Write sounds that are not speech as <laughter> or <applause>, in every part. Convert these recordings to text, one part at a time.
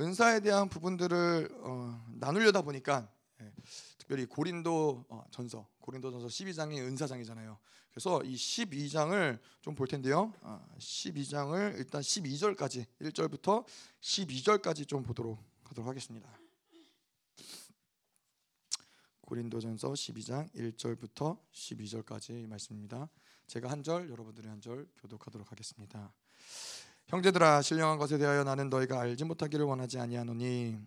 은사에 대한 부분들을 어, 나누려다 보니까 예, 특별히 고린도 어, 전서, 고린도 전서 12장이 은사장이잖아요. 그래서 이 12장을 좀 볼 텐데요. 아, 12장을 일단 12절까지 1절부터 12절까지 좀 보도록 하도록 하겠습니다. 고린도전서 12장 1절부터 12절까지 말씀입니다. 제가 한 절, 여러분들이 한 절 교독하도록 하겠습니다. 형제들아 신령한 것에 대하여 나는 너희가 알지 못하기를 원하지 아니하노니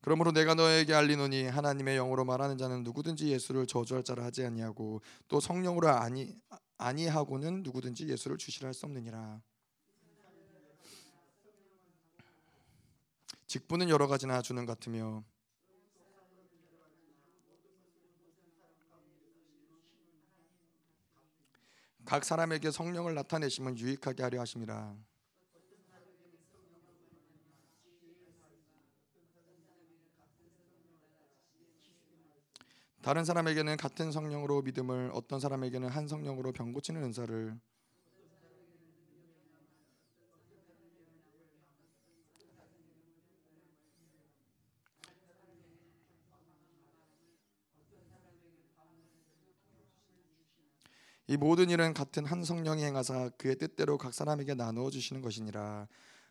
그러므로 내가 너에게 알리노니 하나님의 영으로 말하는 자는 누구든지 예수를 저주할 자라 하지 아니하고 또 성령으로 아니 아니하고는 누구든지 예수를 주시라 할 수 없느니라. 직분은 여러 가지나 주는 같으며 각 사람에게 성령을 나타내시면 유익하게 하려 하심이라. 다른 사람에게는 같은 성령으로 믿음을 어떤 사람에게는 한 성령으로 병 고치는 은사를 이 모든 일은 같은 한 성령이 행하사 그의 뜻대로 각 사람에게 나누어 주시는 것이니라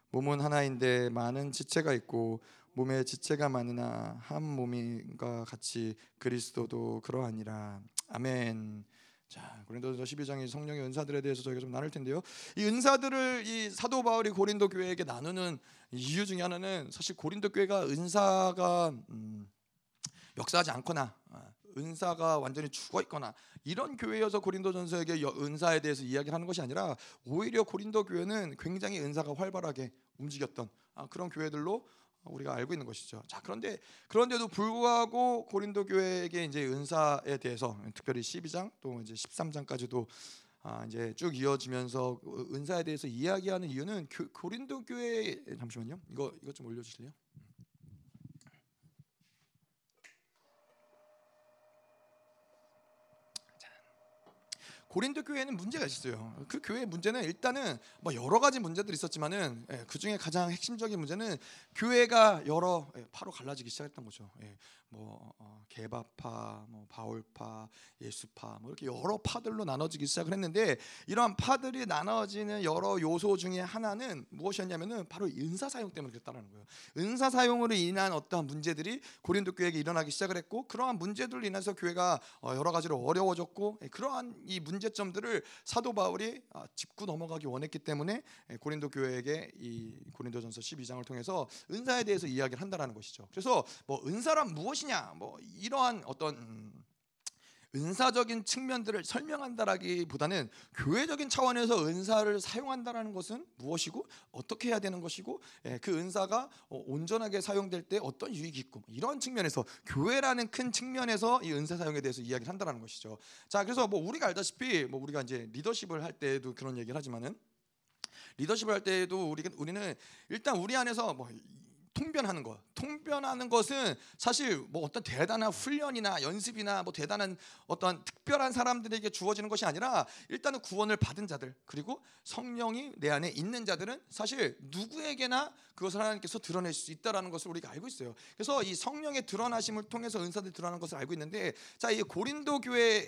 몸은 하나인데 많은 지체가 있고 몸에 지체가 많으나 한 몸인가 같이 그리스도도 그러하니라 아멘. 자 고린도서 12장의 성령의 은사들에 대해서 저희가 좀 나눌 텐데요. 이 은사들을 이 사도 바울이 고린도 교회에게 나누는 이유 중에 하나는 사실 고린도 교회가 은사가 음, 역사하지 않거나 아, 은사가 완전히 죽어 있거나 이런 교회여서 고린도전서에게 은사에 대해서 이야기를 하는 것이 아니라 오히려 고린도 교회는 굉장히 은사가 활발하게 움직였던 아, 그런 교회들로 우리가 알고 있는 것이죠. 자 그런데 그런데도 불구하고 고린도 교회에게 이제 은사에 대해서 특별히 12장 또 이제 13장까지도 아 이제 쭉 이어지면서 은사에 대해서 이야기하는 이유는 교, 고린도 교회 잠시만요. 이거 이거 좀 올려 주실래요? 고린도 교회는 문제가 있었어요. 그 교회의 문제는 일단은 뭐 여러 가지 문제들이 있었지만은 예, 그 중에 가장 핵심적인 문제는 교회가 여러 예, 파로 갈라지기 시작했던 거죠. 예, 뭐 어, 개바파, 뭐 바울파, 예수파, 뭐 이렇게 여러 파들로 나눠지기 시작을 했는데 이러한 파들이 나눠지는 여러 요소 중에 하나는 무엇이었냐면은 바로 은사 사용 때문에 그랬다는 거예요. 은사 사용으로 인한 어떠한 문제들이 고린도 교회에게 일어나기 시작을 했고 그러한 문제들로 인해서 교회가 어, 여러 가지로 어려워졌고 예, 그러한 이 문제 점들을 사도 바울이 아, 짚고 넘어가기 원했기 때문에 예, 고린도 교회에게 이 고린도전서 12장을 통해서 은사에 대해서 이야기를 한다라는 것이죠. 그래서 뭐 은사란 무엇 무엇이냐 뭐 이러한 어떤 음, 은사적인 측면들을 설명한다라기보다는 교회적인 차원에서 은사를 사용한다라는 것은 무엇이고 어떻게 해야 되는 것이고 예, 그 은사가 어, 온전하게 사용될 때 어떤 유익이 있고 뭐 이런 측면에서 교회라는 큰 측면에서 이 은사 사용에 대해서 이야기를 한다는 것이죠. 자 그래서 뭐 우리가 알다시피 뭐 우리가 이제 리더십을 할 때도 그런 얘기를 하지만은 리더십을 할 때에도 우리 우리는 일단 우리 안에서 뭐 통변하는 것. 통변하는 것은 사실 뭐 어떤 대단한 훈련이나 연습이나 뭐 대단한 어떤 특별한 사람들에게 주어지는 것이 아니라 일단은 구원을 받은 자들 그리고 성령이 내 안에 있는 자들은 사실 누구에게나 그것을 하나님께서 드러낼 수 있다라는 것을 우리가 알고 있어요. 그래서 이 성령의 드러나심을 통해서 은사들이 드러나는 것을 알고 있는데 자, 이 고린도 교회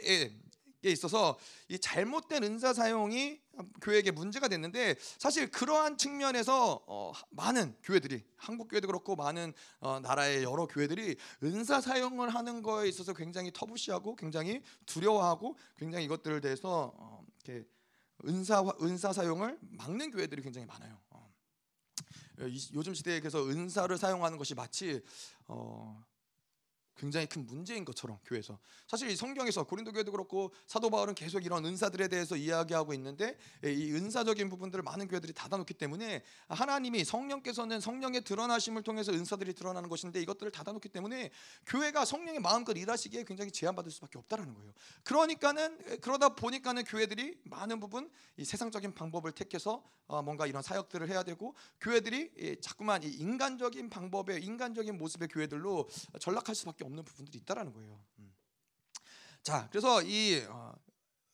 에 있어서 이 잘못된 은사 사용이 교회에게 문제가 됐는데 사실 그러한 측면에서 어, 많은 교회들이 한국 교회도 그렇고 많은 어, 나라의 여러 교회들이 은사 사용을 하는 거에 있어서 굉장히 터부시하고 굉장히 두려워하고 굉장히 이것들에 대해서 어, 이렇게 은사 은사 사용을 막는 교회들이 굉장히 많아요. 어. 요즘 시대에 그래서 은사를 사용하는 것이 마치 어, 굉장히 큰 문제인 것처럼 교회에서 사실 이 성경에서 고린도 교회도 그렇고 사도 바울은 계속 이런 은사들에 대해서 이야기하고 있는데 예, 이 은사적인 부분들을 많은 교회들이 닫아놓기 때문에 하나님이 성령께서는 성령의 드러나심을 통해서 은사들이 드러나는 것인데 이것들을 닫아놓기 때문에 교회가 성령의 마음껏 일하시기에 굉장히 제한받을 수밖에 없다라는 거예요. 그러니까는 예, 그러다 보니까는 교회들이 많은 부분 이 세상적인 방법을 택해서 어, 뭔가 이런 사역들을 해야 되고 교회들이 예, 자꾸만 이 인간적인 방법의 인간적인 모습의 교회들로 전락할 수밖에 없는 부분들이 있다라는 거예요. 음. 자, 그래서 이 어,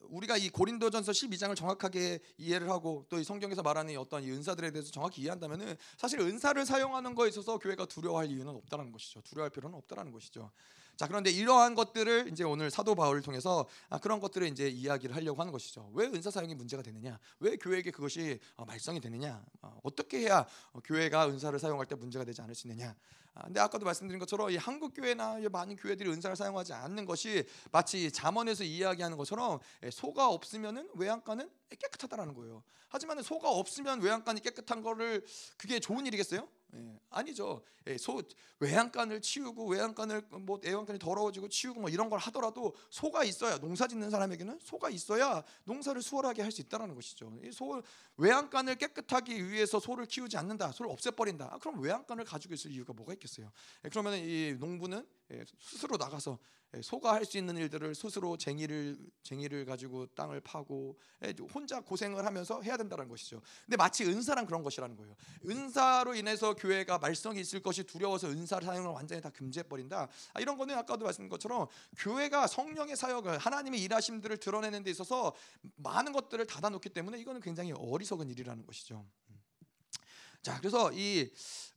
우리가 이 고린도전서 12장을 정확하게 이해를 하고 또 이 성경에서 말하는 이 어떤 이 은사들에 대해서 정확히 이해한다면은 사실 은사를 사용하는 거에 있어서 교회가 두려워할 이유는 없다라는 것이죠. 두려워할 필요는 없다라는 것이죠. 자 그런데 이러한 것들을 이제 오늘 사도 바울을 통해서 아, 그런 것들을 이제 이야기를 하려고 하는 것이죠. 왜 은사 사용이 문제가 되느냐? 왜 교회에게 그것이 어, 말썽이 되느냐? 어, 어떻게 해야 어, 교회가 은사를 사용할 때 문제가 되지 않을 수 있느냐? 아, 근데 아까도 말씀드린 것처럼 이 한국 교회나 많은 교회들이 은사를 사용하지 않는 것이 마치 잠언에서 이야기하는 것처럼 예, 소가 없으면은 외양간은 깨끗하다라는 거예요. 하지만 소가 없으면 외양간이 깨끗한 거를 그게 좋은 일이겠어요? 예, 아니죠. 예, 소 외양간을 치우고 외양간을 뭐 외양간이 더러워지고 치우고 뭐 이런 걸 하더라도 소가 있어야 농사 짓는 사람에게는 소가 있어야 농사를 수월하게 할 수 있다라는 것이죠. 소 외양간을 깨끗하기 위해서 소를 키우지 않는다, 소를 없애버린다. 아, 그럼 외양간을 가지고 있을 이유가 뭐가 있겠어요? 예, 그러면 이 농부는 예, 스스로 나가서 예, 소가 할 수 있는 일들을 스스로 쟁이를 쟁이를 가지고 땅을 파고 예, 혼자 고생을 하면서 해야 된다는 것이죠. 근데 마치 은사랑 그런 것이라는 거예요. 은사로 인해서 교회가 말썽이 있을 것이 두려워서 은사 사용을 완전히 다 금지해 버린다. 아, 이런 거는 아까도 말씀드린 것처럼 교회가 성령의 사역을 하나님의 일하심들을 드러내는 데 있어서 많은 것들을 닫아놓기 때문에 이거는 굉장히 어리석은 일이라는 것이죠. 자, 그래서 이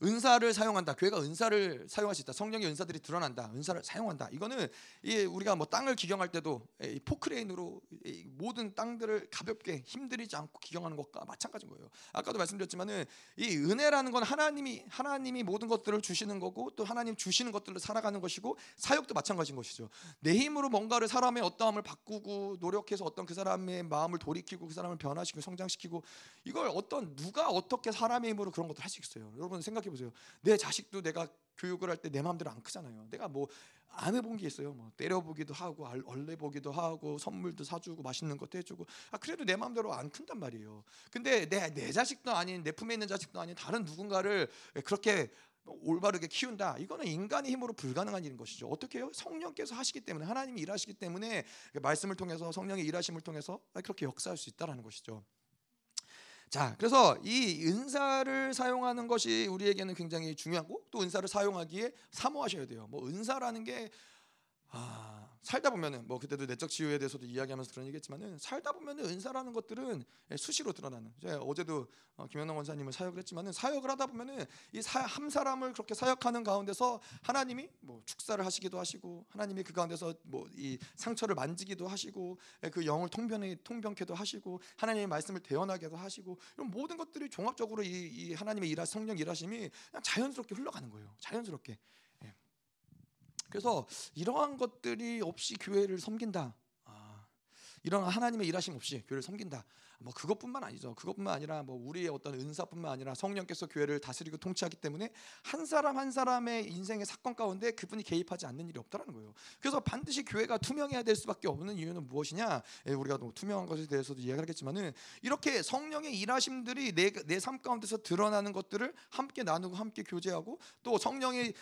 은사를 사용한다. 교회가 은사를 사용할 수 있다. 성령의 은사들이 드러난다. 은사를 사용한다. 이거는 이 우리가 뭐 땅을 기경할 때도 이 포크레인으로 이 모든 땅들을 가볍게 힘들이지 않고 기경하는 것과 마찬가지인 거예요. 아까도 말씀드렸지만은 이 은혜라는 건 하나님이 하나님이 모든 것들을 주시는 거고 또 하나님 주시는 것들로 살아가는 것이고 사역도 마찬가지인 것이죠. 내 힘으로 뭔가를 사람의 어떠함을 바꾸고 노력해서 어떤 그 사람의 마음을 돌이키고 그 사람을 변화시키고 성장시키고 이걸 어떤 누가 어떻게 사람의 힘으로 그런 것도 할 수 있어요. 여러분 생각해 보세요. 내 자식도 내가 교육을 할 때 내 마음대로 안 크잖아요. 내가 뭐 안 해본 게 있어요. 뭐 때려보기도 하고 얼레 보기도 하고 선물도 사주고 맛있는 것도 해주고 아 그래도 내 마음대로 안 큰단 말이에요. 근데 내 내 자식도 아닌 내 품에 있는 자식도 아닌 다른 누군가를 그렇게 올바르게 키운다. 이거는 인간의 힘으로 불가능한 일인 것이죠. 어떻게 해요? 성령께서 하시기 때문에 하나님이 일하시기 때문에 말씀을 통해서 성령의 일하심을 통해서 그렇게 역사할 수 있다라는 것이죠. 자, 그래서 이 은사를 사용하는 것이 우리에게는 굉장히 중요하고 또 은사를 사용하기에 사모하셔야 돼요. 뭐 은사라는 게 아, 살다 보면은 뭐 그때도 내적 치유에 대해서도 이야기하면서 그런 얘기했지만은 살다 보면은 은사라는 것들은 수시로 드러나는. 제가 어제도 어, 김현영 원사님을 사역을 했지만은 사역을 하다 보면은 이 한 사람을 그렇게 사역하는 가운데서 하나님이 뭐 축사를 하시기도 하시고 하나님이 그 가운데서 뭐 이 상처를 만지기도 하시고 그 영을 통변해 통변케도 하시고 하나님의 말씀을 대언하게도 하시고 이런 모든 것들이 종합적으로 이, 이 하나님의 일하 성령 일하심이 그냥 자연스럽게 흘러가는 거예요. 자연스럽게. 그래서 이러한 것들이 없이 교회를 섬긴다. 아, 이런 하나님의 일하심 없이 교회를 섬긴다. 뭐 그것뿐만 아니죠. 그것뿐만 아니라 뭐 우리의 어떤 은사뿐만 아니라 성령께서 교회를 다스리고 통치하기 때문에 한 사람 한 사람의 인생의 사건 가운데 그분이 개입하지 않는 일이 없다라는 거예요. 그래서 반드시 교회가 투명해야 될 수밖에 없는 이유는 무엇이냐? 예, 우리가 뭐 투명한 것에 대해서도 이야기하겠지만은 이렇게 성령의 일하심들이 내 내 삶 가운데서 드러나는 것들을 함께 나누고 함께 교제하고 또 성령의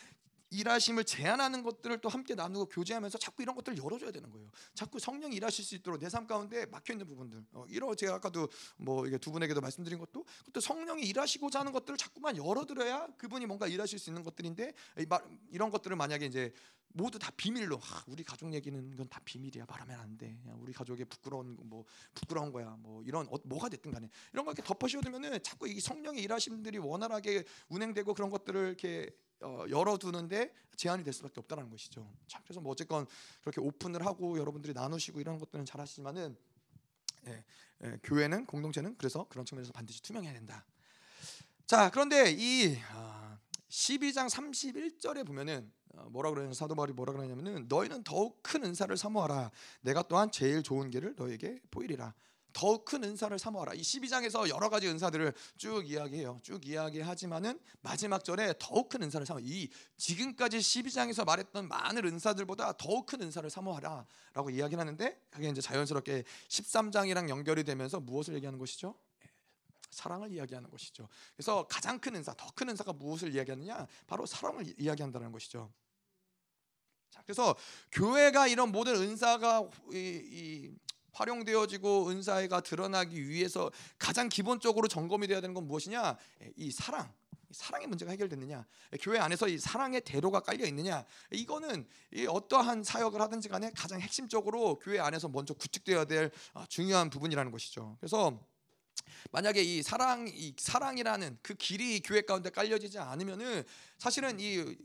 일하심을 제안하는 것들을 또 함께 나누고 교제하면서 자꾸 이런 것들을 열어줘야 되는 거예요. 자꾸 성령이 일하실 수 있도록 내 삶 가운데 막혀 있는 부분들. 어, 이런 제가 아까도 뭐 이게 두 분에게도 말씀드린 것도 그때 성령이 일하시고자 하는 것들을 자꾸만 열어드려야 그분이 뭔가 일하실 수 있는 것들인데 이런 것들을 만약에 이제 모두 다 비밀로 아, 우리 가족 얘기는 이건 다 비밀이야 말하면 안 돼. 우리 가족의 부끄러운 뭐 부끄러운 거야. 뭐 이런 어, 뭐가 됐든 간에 이런 거 이렇게 덮어 씌워두면은 자꾸 이 성령의 일하심들이 원활하게 운행되고 그런 것들을 이렇게 어, 열어두는데 제한이 될 수밖에 없다는 것이죠. 자, 그래서 뭐 어쨌건 그렇게 오픈을 하고 여러분들이 나누시고 이런 것들은 잘하시지만은 예, 예, 교회는 공동체는 그래서 그런 측면에서 반드시 투명해야 된다. 자, 그런데 이 아, 12장 31절에 보면은 어, 뭐라 그러냐 사도 바울이 뭐라 그러냐면은 너희는 더욱 큰 은사를 사모하라. 내가 또한 제일 좋은 길을 너에게 보이리라. 더 큰 은사를 사모하라. 이 12장에서 여러 가지 은사들을 쭉 이야기해요. 쭉 이야기하지만은 마지막 절에 더욱 큰 은사를 사모. 이 지금까지 12장에서 말했던 많은 은사들보다 더욱 큰 은사를 사모하라라고 이야기를 하는데 그게 이제 자연스럽게 13장이랑 연결이 되면서 무엇을 얘기하는 것이죠? 예, 사랑을 이야기하는 것이죠. 그래서 가장 큰 은사, 더 큰 은사가 무엇을 이야기하느냐? 바로 사랑을 이야기한다는 것이죠. 자, 그래서 교회가 이런 모든 은사가 이, 이 활용되어지고 은사가 드러나기 위해서 가장 기본적으로 점검이 되어야 되는 건 무엇이냐? 이 사랑. 사랑의 문제가 해결됐느냐, 교회 안에서 이 사랑의 대로가 깔려 있느냐, 이거는 이 어떠한 사역을 하든지 간에 가장 핵심적으로 교회 안에서 먼저 구축되어야 될 아, 중요한 부분이라는 것이죠. 그래서 만약에 이 사랑, 이 사랑이라는 그 길이 교회 가운데 깔려지지 않으면은 사실은 이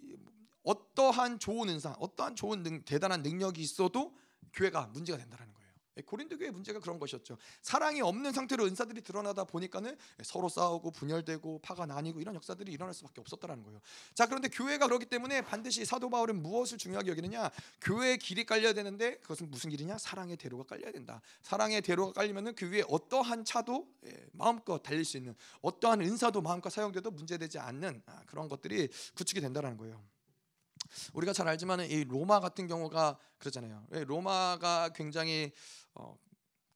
어떠한 좋은 은사, 어떠한 좋은 능, 대단한 능력이 있어도 교회가 문제가 된다는 거예요. 예, 고린도 교회 문제가 그런 것이었죠. 사랑이 없는 상태로 은사들이 드러나다 보니까는 서로 싸우고 분열되고 파가 나뉘고 이런 역사들이 일어날 수밖에 없었다는 거예요. 자 그런데 교회가 그렇기 때문에 반드시 사도 바울은 무엇을 중요하게 여기느냐? 교회의 길이 깔려야 되는데 그것은 무슨 길이냐? 사랑의 대로가 깔려야 된다. 사랑의 대로가 깔리면은 그 위에 어떠한 차도 예, 마음껏 달릴 수 있는 어떠한 은사도 마음껏 사용돼도 문제되지 않는 아, 그런 것들이 구축이 된다는 거예요. 우리가 잘 알지만 이 로마 같은 경우가 그렇잖아요. 예, 로마가 굉장히 어,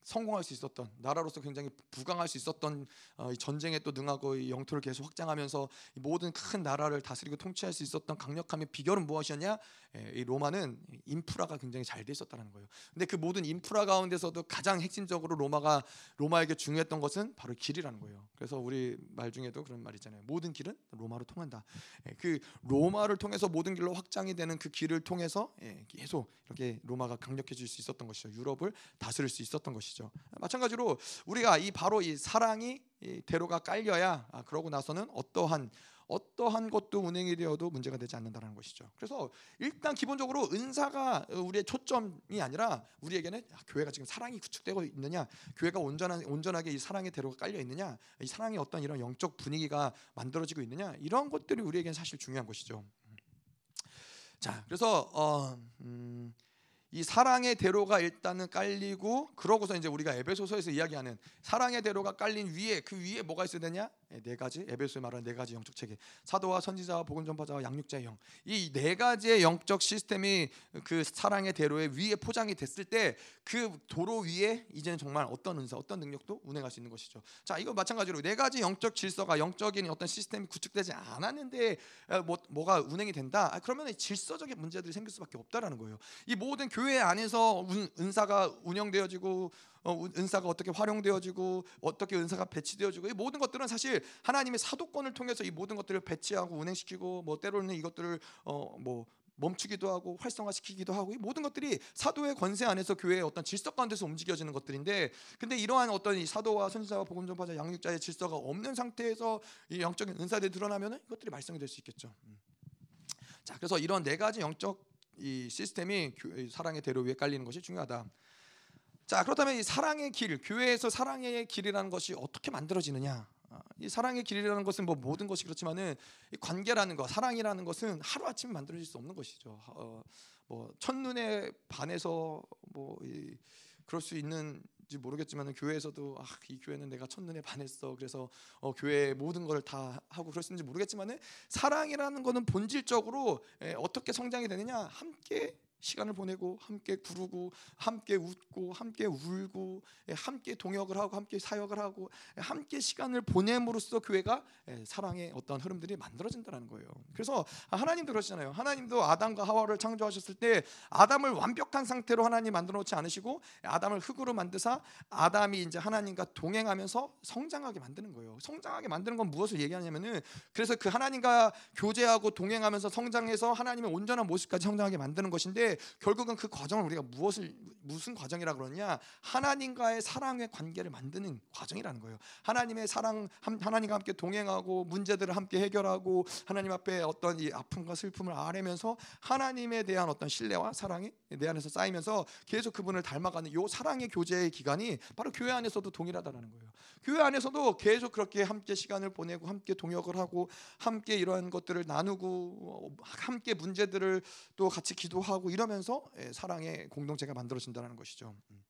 성공할 수 있었던 나라로서 굉장히 부강할 수 있었던 어, 전쟁에 또 능하고 이 영토를 계속 확장하면서 모든 큰 나라를 다스리고 통치할 수 있었던 강력함의 비결은 무엇이었냐? 예, 이 로마는 인프라가 굉장히 잘 돼 있었다는 거예요. 근데 그 모든 인프라 가운데서도 가장 핵심적으로 로마가 로마에게 중요했던 것은 바로 길이라는 거예요. 그래서 우리 말 중에도 그런 말 있잖아요. 모든 길은 로마로 통한다. 예, 그 로마를 통해서 모든 길로 확장이 되는 그 길을 통해서 예, 계속 이렇게 로마가 강력해질 수 있었던 것이죠. 유럽을 다스릴 수 있었던 것이죠. 마찬가지로 우리가 이 바로 이 사랑이 이 대로가 깔려야 아, 그러고 나서는 어떠한 어떠한 것도 운행이 되어도 문제가 되지 않는다는 것이죠. 그래서 일단 기본적으로 은사가 우리의 초점이 아니라 우리에게는 아, 교회가 지금 사랑이 구축되고 있느냐, 교회가 온전한 온전하게 이 사랑의 대로가 깔려 있느냐, 이 사랑의 어떤 이런 영적 분위기가 만들어지고 있느냐 이런 것들이 우리에게는 사실 중요한 것이죠. 자, 그래서 어, 음, 이 사랑의 대로가 일단은 깔리고 그러고서 이제 우리가 에베소서에서 이야기하는 사랑의 대로가 깔린 위에 그 위에 뭐가 있어야 되냐? 예, 네 가지 에베소에 말하는 네 가지 영적 체계. 사도와 선지자와 복음 전파자와 양육자의 영. 이 네 가지의 영적 시스템이 그 사랑의 대로에 위에 포장이 됐을 때 그 도로 위에 이제는 정말 어떤 은사 어떤 능력도 운행할 수 있는 것이죠. 자 이거 마찬가지로 네 가지 영적 질서가 영적인 어떤 시스템이 구축되지 않았는데 뭐, 뭐가 운행이 된다? 아, 그러면 질서적인 문제들이 생길 수밖에 없다라는 거예요. 이 모든 교회 안에서 은, 은사가 운영되어지고 어, 은사가 어떻게 활용되어지고 어떻게 은사가 배치되어지고 이 모든 것들은 사실 하나님의 사도권을 통해서 이 모든 것들을 배치하고 운행시키고 뭐 때로는 이것들을 어뭐 멈추기도 하고 활성화시키기도 하고 이 모든 것들이 사도의 권세 안에서 교회의 어떤 질서 가운데서 움직여지는 것들인데 근데 이러한 어떤 이 사도와 선지자와 복음 전파자 양육자의 질서가 없는 상태에서 이 영적인 은사들이 드러나면은 이것들이 발생이 될 수 있겠죠. 음. 자, 그래서 이런 네 가지 영적 이 시스템이 사랑의 대로 위에 깔리는 것이 중요하다. 자 그렇다면 이 사랑의 길, 교회에서 사랑의 길이라는 것이 어떻게 만들어지느냐? 아, 이 사랑의 길이라는 것은 뭐 모든 것이 그렇지만은 이 관계라는 것, 사랑이라는 것은 하루 아침에 만들어질 수 없는 것이죠. 어, 뭐 첫눈에 반해서 뭐 이, 그럴 수 있는지 모르겠지만 교회에서도 아, 이 교회는 내가 첫눈에 반했어. 그래서 어, 교회 모든 걸 다 하고 그럴 수 있는지 모르겠지만은 사랑이라는 것은 본질적으로 에, 어떻게 성장이 되느냐? 함께 시간을 보내고 함께 부르고 함께 웃고 함께 울고 예, 함께 동역을 하고 함께 사역을 하고 예, 함께 시간을 보냄으로써 교회가 예, 사랑의 어떤 흐름들이 만들어진다는 거예요. 그래서 하나님도 그러시잖아요. 하나님도 아담과 하와를 창조하셨을 때 아담을 완벽한 상태로 하나님 만들어 놓지 않으시고 아담을 흙으로 만드사 아담이 이제 하나님과 동행하면서 성장하게 만드는 거예요. 성장하게 만드는 건 무엇을 얘기하냐면은 그래서 그 하나님과 교제하고 동행하면서 성장해서 하나님의 온전한 모습까지 성장하게 만드는 것인데 결국은 그 과정을 우리가 무엇을 무슨 과정이라 그러냐 하나님과의 사랑의 관계를 만드는 과정이라는 거예요. 하나님의 사랑 하나님과 함께 동행하고 문제들을 함께 해결하고 하나님 앞에 어떤 이 아픔과 슬픔을 아뢰면서 하나님에 대한 어떤 신뢰와 사랑이 내 안에서 쌓이면서 계속 그분을 닮아가는 요 사랑의 교제의 기간이 바로 교회 안에서도 동일하다라는 거예요. 교회 안에서도 계속 그렇게 함께 시간을 보내고 함께 동역을 하고 함께 이러한 것들을 나누고 함께 문제들을 또 같이 기도하고 이러면서 예, 사랑의 공동체가 만들어진다는 것이죠. 음.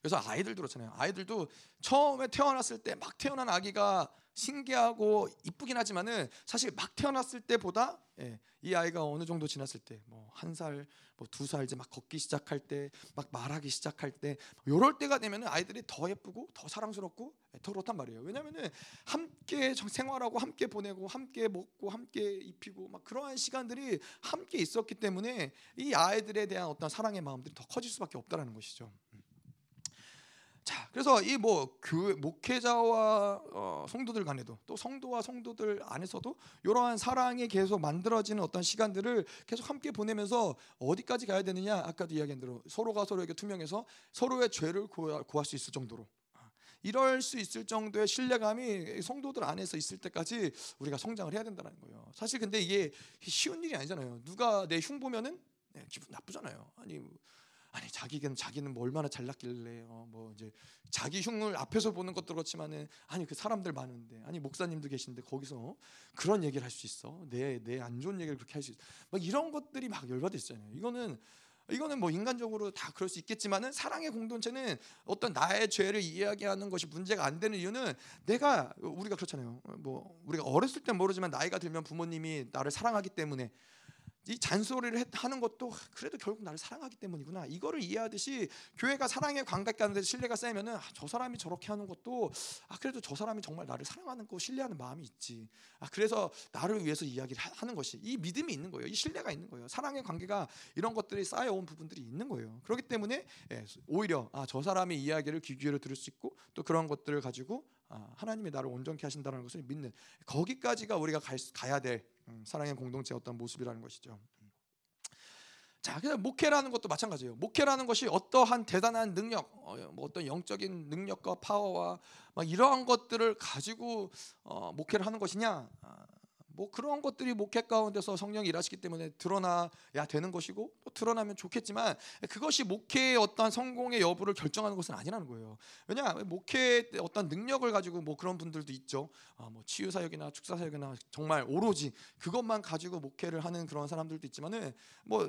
그래서 아이들도 그렇잖아요. 아이들도 처음에 태어났을 때 막 태어난 아기가 신기하고 이쁘긴 하지만은 사실 막 태어났을 때보다 예, 이 아이가 어느 정도 지났을 때 뭐 한 살, 뭐 두 살 이제 막 걷기 시작할 때, 막 말하기 시작할 때, 요럴 때가 되면은 아이들이 더 예쁘고 더 사랑스럽고 예, 더 그렇단 말이에요. 왜냐면은 함께 생활하고 함께 보내고 함께 먹고 함께 입히고 막 그러한 시간들이 함께 있었기 때문에 이 아이들에 대한 어떤 사랑의 마음들이 더 커질 수밖에 없다라는 것이죠. 자, 그래서 이 뭐 교회 목회자와 어, 성도들 간에도 또 성도와 성도들 안에서도 이러한 사랑이 계속 만들어지는 어떤 시간들을 계속 함께 보내면서 어디까지 가야 되느냐? 아까도 이야기한 대로 서로가 서로에게 투명해서 서로의 죄를 구할 수 있을 정도로 이럴 수 있을 정도의 신뢰감이 성도들 안에서 있을 때까지 우리가 성장을 해야 된다는 거예요. 사실 근데 이게 쉬운 일이 아니잖아요. 누가 내 흉 보면은 네, 기분 나쁘잖아요. 아니 아니 자기는 자기는 뭐 얼마나 잘났길래 어, 뭐 이제 자기 흉을 앞에서 보는 것도 그렇지만은 아니 그 사람들 많은데 아니 목사님도 계신데 거기서 그런 얘기를 할 수 있어 내 내 안 좋은 얘기를 그렇게 할 수 있어 막 이런 것들이 막 열받았잖아요. 이거는 이거는 뭐 인간적으로 다 그럴 수 있겠지만은 사랑의 공동체는 어떤 나의 죄를 이야기하는 것이 문제가 안 되는 이유는 내가 우리가 그렇잖아요. 뭐 우리가 어렸을 때 모르지만 나이가 들면 부모님이 나를 사랑하기 때문에 이 잔소리를 하는 것도 그래도 결국 나를 사랑하기 때문이구나. 이거를 이해하듯이 교회가 사랑의 관계 가운데 신뢰가 쌓이면은 아, 저 사람이 저렇게 하는 것도 아 그래도 저 사람이 정말 나를 사랑하는 거 신뢰하는 마음이 있지. 아 그래서 나를 위해서 이야기를 하는 것이 이 믿음이 있는 거예요. 이 신뢰가 있는 거예요. 사랑의 관계가 이런 것들이 쌓여온 부분들이 있는 거예요. 그렇기 때문에 예, 오히려 아, 저 사람의 이야기를 귀 기울여 들을 수 있고 또 그런 것들을 가지고 아, 하나님이 나를 온전케 하신다는 것을 믿는 거기까지가 우리가 갈, 가야 될 음, 사랑의 공동체 어떤 모습이라는 것이죠. 자, 그래서 목회라는 것도 마찬가지예요. 목회라는 것이 어떠한 대단한 능력, 어, 뭐 어떤 영적인 능력과 파워와 막 이러한 것들을 가지고 어, 목회를 하는 것이냐? 아, 뭐 그런 것들이 목회 가운데서 성령이 일하시기 때문에 드러나야 되는 것이고 또 드러나면 좋겠지만 그것이 목회의 어떤 성공의 여부를 결정하는 것은 아니라는 거예요. 왜냐 목회 어떤 능력을 가지고 뭐 그런 분들도 있죠. 아, 뭐 치유 사역이나 축사 사역이나 정말 오로지 그것만 가지고 목회를 하는 그런 사람들도 있지만은 뭐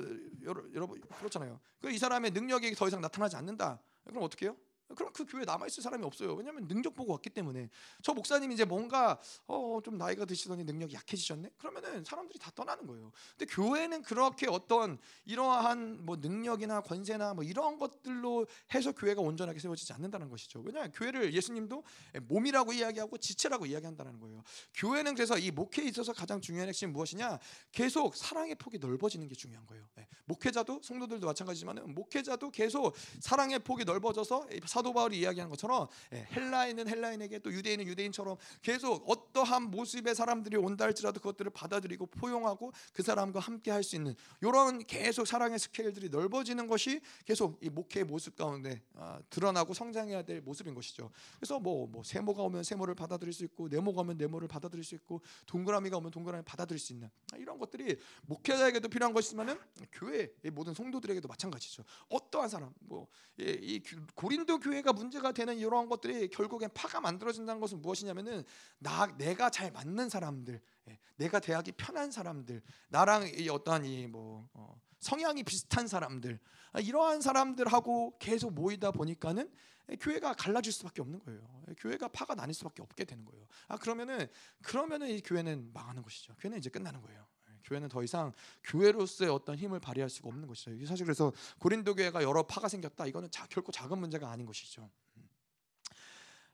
여러분 그렇잖아요. 그 이 사람의 능력이 더 이상 나타나지 않는다. 그럼 어떻게 해요? 그럼 그 교회 남아 있을 사람이 없어요. 왜냐하면 능력 보고 왔기 때문에 저 목사님 이제 뭔가 어 좀 나이가 드시더니 능력이 약해지셨네. 그러면은 사람들이 다 떠나는 거예요. 근데 교회는 그렇게 어떤 이러한 뭐 능력이나 권세나 뭐 이런 것들로 해서 교회가 온전하게 세워지지 않는다는 것이죠. 왜냐 교회를 예수님도 몸이라고 이야기하고 지체라고 이야기한다는 거예요. 교회는 그래서 이 목회에 있어서 가장 중요한 핵심 무엇이냐? 계속 사랑의 폭이 넓어지는 게 중요한 거예요. 네. 목회자도 성도들도 마찬가지지만 목회자도 계속 사랑의 폭이 넓어져서 사도 바울이 이야기하는 것처럼 예, 헬라인은 헬라인에게 또 유대인은 유대인처럼 계속 어떠한 모습의 사람들이 온다 할지라도 그것들을 받아들이고 포용하고 그 사람과 함께 할 수 있는 이런 계속 사랑의 스케일들이 넓어지는 것이 계속 이 목회의 모습 가운데 아, 드러나고 성장해야 될 모습인 것이죠. 그래서 뭐, 뭐 세모가 오면 세모를 받아들일 수 있고 네모가 오면 네모를 받아들일 수 있고 동그라미가 오면 동그라미 받아들일 수 있는 아, 이런 것들이 목회자에게도 필요한 것이지만은 교회 모든 성도들에게도 마찬가지죠. 어떠한 사람 뭐 이 고린도 교회가 문제가 되는 이러한 것들이 결국엔 파가 만들어진다는 것은 무엇이냐면은 나 내가 잘 맞는 사람들, 예, 내가 대하기 편한 사람들, 나랑 이 어떠한 이뭐 어, 성향이 비슷한 사람들, 아, 이러한 사람들하고 계속 모이다 보니까는 교회가 갈라질 수밖에 없는 거예요. 교회가 파가 나뉠 수밖에 없게 되는 거예요. 아 그러면은 그러면은 이 교회는 망하는 것이죠. 교회는 이제 끝나는 거예요. 교회는 더 이상 교회로서의 어떤 힘을 발휘할 수가 없는 것이죠. 사실 그래서 고린도 교회가 여러 파가 생겼다. 이거는 자, 결코 작은 문제가 아닌 것이죠.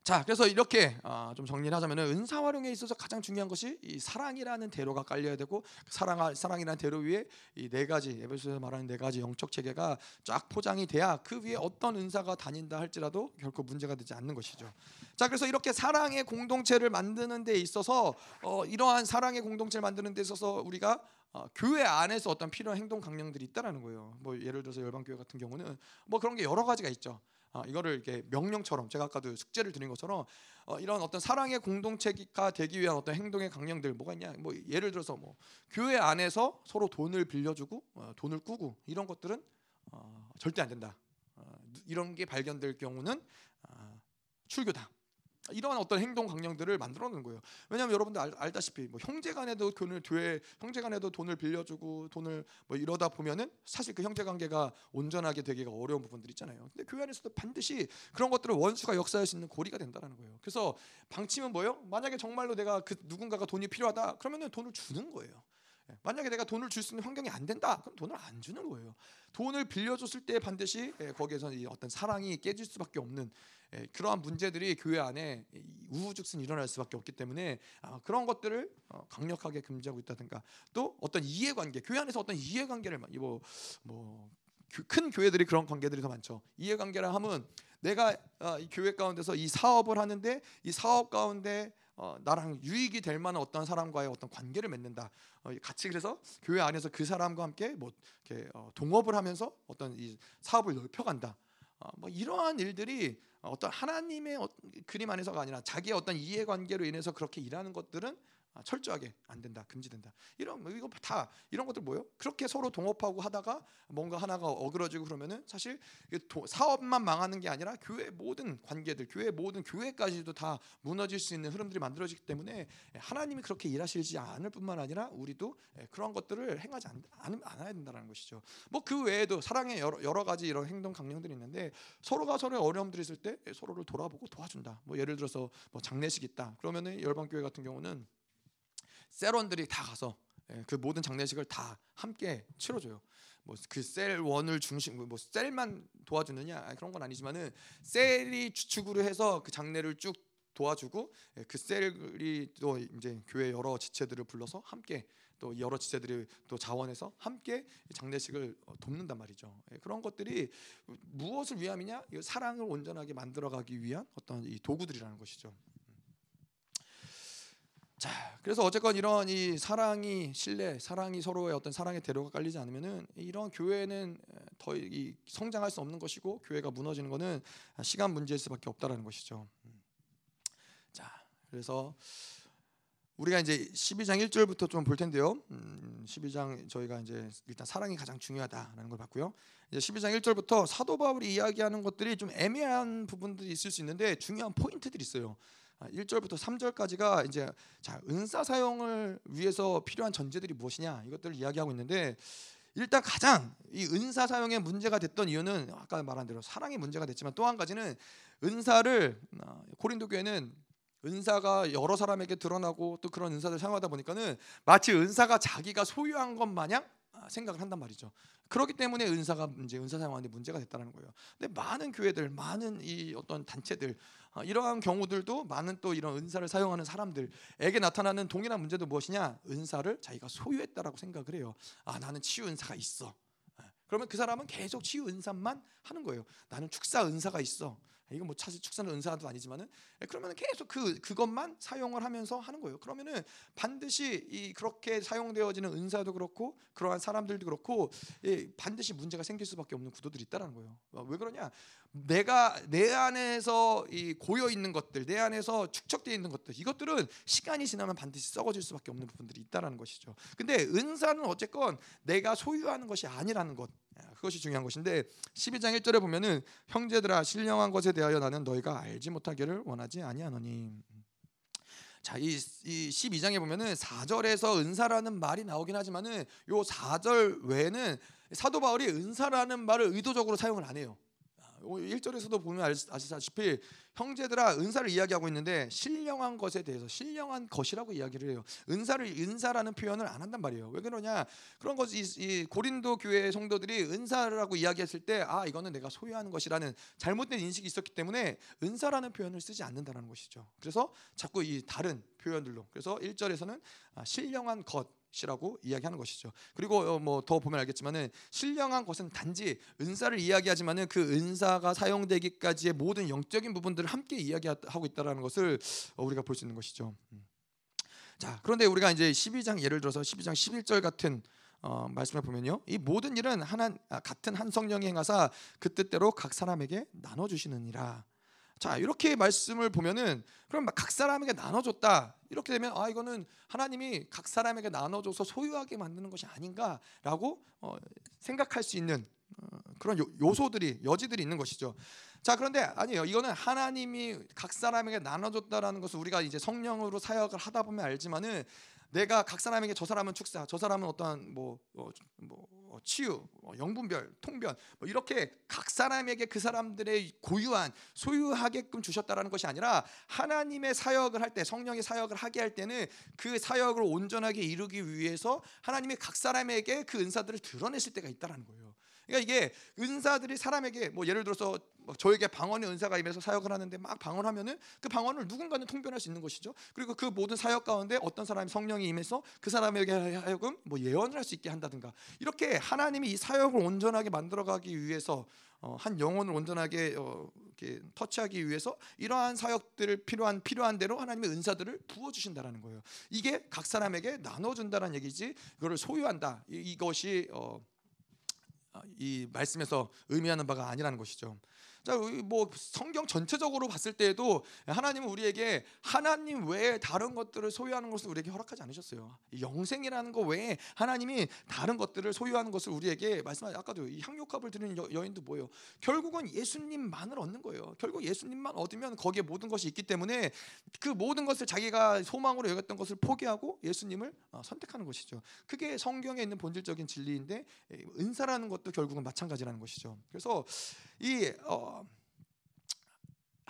음. 자, 그래서 이렇게 어, 좀 정리를 하자면 은사 활용에 있어서 가장 중요한 것이 이 사랑이라는 대로가 깔려야 되고 사랑 사랑이라는 대로 위에 이 네 가지 에베소에서 말하는 네 가지 영적 체계가 쫙 포장이 돼야 그 위에 어떤 은사가 다닌다 할지라도 결코 문제가 되지 않는 것이죠. 자, 그래서 이렇게 사랑의 공동체를 만드는 데 있어서 어, 이러한 사랑의 공동체를 만드는 데 있어서 우리가 어, 교회 안에서 어떤 필요한 행동 강령들이 있다라는 거예요. 뭐 예를 들어서 열방 교회 같은 경우는 뭐 그런 게 여러 가지가 있죠. 어, 이거를 이렇게 명령처럼 제가 아까도 숙제를 드린 것처럼 어, 이런 어떤 사랑의 공동체가 되기 위한 어떤 행동의 강령들 뭐가 있냐? 뭐 예를 들어서 뭐 교회 안에서 서로 돈을 빌려주고 어, 돈을 꾸고 이런 것들은 어, 절대 안 된다. 어, 이런 게 발견될 경우는 어, 출교다. 이러한 어떤 행동 강령들을 만들어 놓는 거예요. 왜냐하면 여러분들 알, 다시피뭐 형제간에도 돈을 교회 형제간에도 돈을 빌려주고 돈을 뭐 이러다 보면은 사실 그 형제 관계가 온전하게 되기가 어려운 부분들이 있잖아요. 근데 교회 안에서도 반드시 그런 것들을 원수가 역사할 수 있는 고리가 된다는 거예요. 그래서 방침은 뭐예요? 만약에 정말로 내가 그 누군가가 돈이 필요하다 그러면은 돈을 주는 거예요. 예, 만약에 내가 돈을 줄 수 있는 환경이 안 된다, 그럼 돈을 안 주는 거예요. 돈을 빌려줬을 때 반드시 예, 거기에서 어떤 사랑이 깨질 수밖에 없는 예, 그러한 문제들이 교회 안에 우후죽순 일어날 수밖에 없기 때문에 아, 그런 것들을 어, 강력하게 금지하고 있다든가 또 어떤 이해관계 교회 안에서 어떤 이해관계를 뭐, 뭐큰 교회들이 그런 관계들이 더 많죠. 이해관계라 하면 내가 어, 이 교회 가운데서 이 사업을 하는데 이 사업 가운데 어, 나랑 유익이 될 만한 어떤 사람과의 어떤 관계를 맺는다. 어, 같이 그래서 교회 안에서 그 사람과 함께 뭐 이렇게 어, 동업을 하면서 어떤 이 사업을 넓혀간다. 어, 뭐 이러한 일들이 어떤 하나님의 어, 그림 안에서가 아니라 자기의 어떤 이해관계로 인해서 그렇게 일하는 것들은 아, 철저하게 안 된다 금지된다 이런 뭐 이거 다 이런 것들 뭐요? 그렇게 서로 동업하고 하다가 뭔가 하나가 어그러지고 그러면은 사실 사업만 망하는 게 아니라 교회 모든 관계들 교회 모든 교회까지도 다 무너질 수 있는 흐름들이 만들어지기 때문에 하나님이 그렇게 일하시지 않을 뿐만 아니라 우리도 그런 것들을 행하지 않, 않, 않아야 된다는 것이죠. 뭐 그 외에도 사랑의 여러, 여러 가지 이런 행동 강령들이 있는데 서로가 서로의 어려움들이 있을 때 서로를 돌아보고 도와준다. 뭐 예를 들어서 뭐 장례식 있다. 그러면은 열방 교회 같은 경우는 세론들이 다 가서 예, 그 모든 장례식을 다 함께 치러줘요. 뭐 그 셀 원을 중심 뭐 셀만 도와주느냐 그런 건 아니지만은 셀이 주축으로 해서 그 장례를 쭉 도와주고 예, 그 셀이 또 이제 교회 여러 지체들을 불러서 함께 또 여러 지체들이 또 자원해서 함께 장례식을 어, 돕는단 말이죠. 예, 그런 것들이 무엇을 위함이냐? 사랑을 온전하게 만들어가기 위한 어떤 이 도구들이라는 것이죠. 자, 그래서 어쨌건 이런 이 사랑이 신뢰, 사랑이 서로의 어떤 사랑의 대로가 깔리지 않으면은 이런 교회는 더 이 성장할 수 없는 것이고 교회가 무너지는 것은 시간 문제일 수밖에 없다라는 것이죠. 음. 자, 그래서 우리가 이제 12장 1절부터 좀 볼 텐데요. 음, 12장 저희가 이제 일단 사랑이 가장 중요하다라는 걸 봤고요. 이제 12장 1절부터 사도 바울이 이야기하는 것들이 좀 애매한 부분들이 있을 수 있는데 중요한 포인트들이 있어요. 1절부터 아, 3절까지가 이제 자 은사 사용을 위해서 필요한 전제들이 무엇이냐 이것들을 이야기하고 있는데 일단 가장 이 은사 사용에 문제가 됐던 이유는 아까 말한 대로 사랑이 문제가 됐지만 또 한 가지는 은사를 아, 고린도 교회는 은사가 여러 사람에게 드러나고 또 그런 은사를 사용하다 보니까는 마치 은사가 자기가 소유한 것 마냥 아, 생각을 한단 말이죠. 그렇기 때문에 은사가 이제 은사 사용하는데 문제가 됐다는 거예요. 근데 많은 교회들, 많은 이 어떤 단체들 어, 이러한 경우들도 많은 또 이런 은사를 사용하는 사람들에게 나타나는 동일한 문제도 무엇이냐? 은사를 자기가 소유했다라고 생각을 해요. 아 나는 치유 은사가 있어. 예. 그러면 그 사람은 계속 치유 은사만 하는 거예요. 나는 축사 은사가 있어. 이건 뭐 사실 축사는 은사도 아니지만은 예, 그러면 계속 그 그것만 사용을 하면서 하는 거예요. 그러면은 반드시 이 그렇게 사용되어지는 은사도 그렇고 그러한 사람들도 그렇고 예, 반드시 문제가 생길 수밖에 없는 구도들이 있다라는 거예요. 어, 왜 그러냐? 내가 내 안에서 이 고여 있는 것들, 내 안에서 축적되어 있는 것들, 이것들은 시간이 지나면 반드시 썩어질 수밖에 없는 부분들이 있다라는 것이죠. 근데 은사는 어쨌건 내가 소유하는 것이 아니라는 것. 그것이 중요한 것인데 12장 1절에 보면은 형제들아 신령한 것에 대하여 나는 너희가 알지 못하기를 원하지 아니하노니 자, 이, 이 12장에 보면은 4절에서 은사라는 말이 나오긴 하지만은 요 4절 외에는 사도 바울이 은사라는 말을 의도적으로 사용을 안 해요. 1절에서도 보면 아시다시피 형제들아 은사를 이야기하고 있는데 신령한 것에 대해서 신령한 것이라고 이야기를 해요. 은사를 은사라는 표현을 안 한단 말이에요. 왜 그러냐? 그런 것이 이 고린도 교회 성도들이 은사라고 이야기했을 때 아, 이거는 내가 소유하는 것이라는 잘못된 인식이 있었기 때문에 은사라는 표현을 쓰지 않는다는 것이죠. 그래서 자꾸 이 다른 표현들로 그래서 1절에서는 아, 신령한 것 이라고 이야기하는 것이죠. 그리고 어, 뭐더 보면 알겠지만은 신령한 것은 단지 은사를 이야기하지만은 그 은사가 사용되기까지의 모든 영적인 부분들을 함께 이야기하고 있다라는 것을 어, 우리가 볼 수 있는 것이죠. 음. 자, 그런데 우리가 이제 12장 예를 들어서 12장 11절 같은 어, 말씀을 보면요, 이 모든 일은 하나 아, 같은 한 성령이 행하사 그 뜻대로 각 사람에게 나눠 주시느니라. 자 이렇게 말씀을 보면은 그럼 각 사람에게 나눠줬다 이렇게 되면 아 이거는 하나님이 각 사람에게 나눠줘서 소유하게 만드는 것이 아닌가라고 어, 생각할 수 있는 어, 그런 요, 소들이 여지들이 있는 것이죠. 자 그런데 아니에요. 이거는 하나님이 각 사람에게 나눠줬다라는 것을 우리가 이제 성령으로 사역을 하다 보면 알지만은 내가 각 사람에게 저 사람은 축사, 저 사람은 어떠한 뭐, 뭐, 뭐 치유, 뭐 영분별, 통변 뭐 이렇게 각 사람에게 그 사람들의 고유한 소유하게끔 주셨다라는 것이 아니라 하나님의 사역을 할 때 성령의 사역을 하게 할 때는 그 사역을 온전하게 이루기 위해서 하나님이 각 사람에게 그 은사들을 드러내실 때가 있다라는 거예요. 그러니까 이게 은사들이 사람에게 뭐 예를 들어서 뭐 저에게 방언의 은사가 임해서 사역을 하는데 막 방언하면은 그 방언을 누군가는 통변할 수 있는 것이죠. 그리고 그 모든 사역 가운데 어떤 사람이 성령이 임해서 그 사람에게 하여금 뭐 예언을 할 수 있게 한다든가 이렇게 하나님이 이 사역을 온전하게 만들어가기 위해서 어, 한 영혼을 온전하게 어, 이렇게 터치하기 위해서 이러한 사역들을 필요한 필요한 대로 하나님의 은사들을 부어 주신다라는 거예요. 이게 각 사람에게 나눠 준다는 얘기지. 이거를 소유한다. 이, 이것이 어, 이 말씀에서 의미하는 바가 아니라는 것이죠. 자, 뭐 성경 전체적으로 봤을 때에도 하나님은 우리에게 하나님 외에 다른 것들을 소유하는 것을 우리에게 허락하지 않으셨어요. 영생이라는 것 외에 하나님이 다른 것들을 소유하는 것을 우리에게 말씀하신 아까도 이 향료값을 드리는 여, 인도 뭐예요? 결국은 예수님만을 얻는 거예요. 결국 예수님만 얻으면 거기에 모든 것이 있기 때문에 그 모든 것을 자기가 소망으로 여겼던 것을 포기하고 예수님을 어, 선택하는 것이죠. 그게 성경에 있는 본질적인 진리인데 은사라는 것도 결국은 마찬가지라는 것이죠. 그래서 이 어,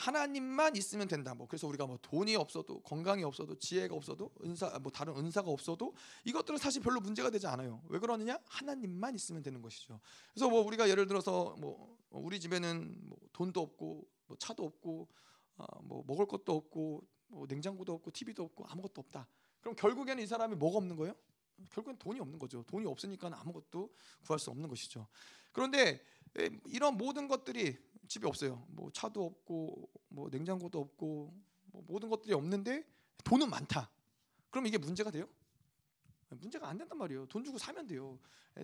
하나님만 있으면 된다. 뭐 그래서 우리가 뭐 돈이 없어도 건강이 없어도 지혜가 없어도 은사 뭐 다른 은사가 없어도 이것들은 사실 별로 문제가 되지 않아요. 왜 그러느냐? 하나님만 있으면 되는 것이죠. 그래서 뭐 우리가 예를 들어서 뭐 우리 집에는 뭐 돈도 없고 뭐 차도 없고 어, 뭐 먹을 것도 없고 뭐 냉장고도 없고 TV도 없고 아무것도 없다. 그럼 결국에는 이 사람이 뭐가 없는 거예요? 결국엔 돈이 없는 거죠. 돈이 없으니까 아무것도 구할 수 없는 것이죠. 그런데 이런 모든 것들이 집에 없어요. 뭐 차도 없고 뭐 냉장고도 없고 뭐 모든 것들이 없는데 돈은 많다. 그럼 이게 문제가 돼요? 문제가 안 된단 말이에요. 돈 주고 사면 돼요.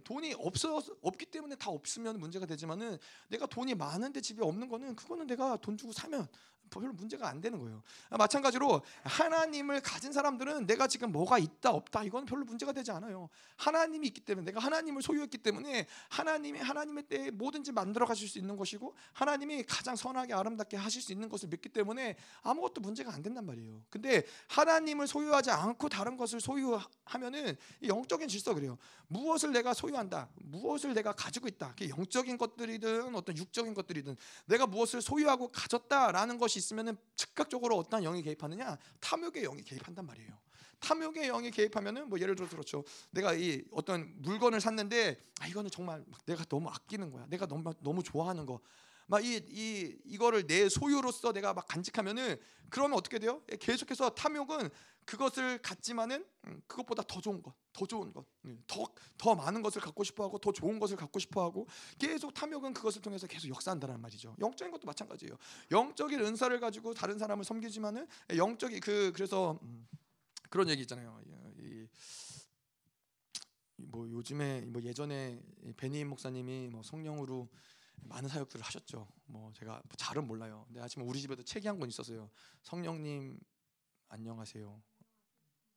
돈이 없어 없기 때문에 다 없으면 문제가 되지만은 내가 돈이 많은데 집에 없는 거는 그거는 내가 돈 주고 사면 별로 문제가 안 되는 거예요. 마찬가지로 하나님을 가진 사람들은 내가 지금 뭐가 있다 없다 이건 별로 문제가 되지 않아요. 하나님이 있기 때문에 내가 하나님을 소유했기 때문에 하나님이 하나님의 때에 뭐든지 만들어 가실 수 있는 것이고 하나님이 가장 선하게 아름답게 하실 수 있는 것을 믿기 때문에 아무것도 문제가 안 된단 말이에요. 근데 하나님을 소유하지 않고 다른 것을 소유하면은 영적인 질서 그래요. 무엇을 내가 소유한다, 무엇을 내가 가지고 있다. 영적인 것들이든 어떤 육적인 것들이든 내가 무엇을 소유하고 가졌다라는 것이 있으면은 즉각적으로 어떤 영이 개입하느냐? 탐욕의 영이 개입한단 말이에요. 탐욕의 영이 개입하면은 뭐 예를 들어서 그렇죠. 내가 이 어떤 물건을 샀는데 아 이거는 정말 내가 너무 아끼는 거야. 내가 너무 너무 좋아하는 거. 막이 이 이거를 내 소유로서 내가 막 간직하면은 그러면 어떻게 돼요? 예, 계속해서 탐욕은 그것을 갖지만은 음, 그것보다 더 좋은 것, 더 좋은 것, 더더 더 많은 것을 갖고 싶어하고 더 좋은 것을 갖고 싶어하고 계속 탐욕은 그것을 통해서 계속 역사한다는 말이죠. 영적인 것도 마찬가지예요. 영적인 은사를 가지고 다른 사람을 섬기지만은 영적이 그 그래서 음, 그런 얘기 있잖아요. 이, 뭐 요즘에 뭐 예전에 베니임 목사님이 뭐 성령으로 많은 사역들을 하셨죠. 뭐 제가 뭐 잘은 몰라요. 근데 아침에 우리 집에도 책이 한 권 있었어요. 성령님 안녕하세요.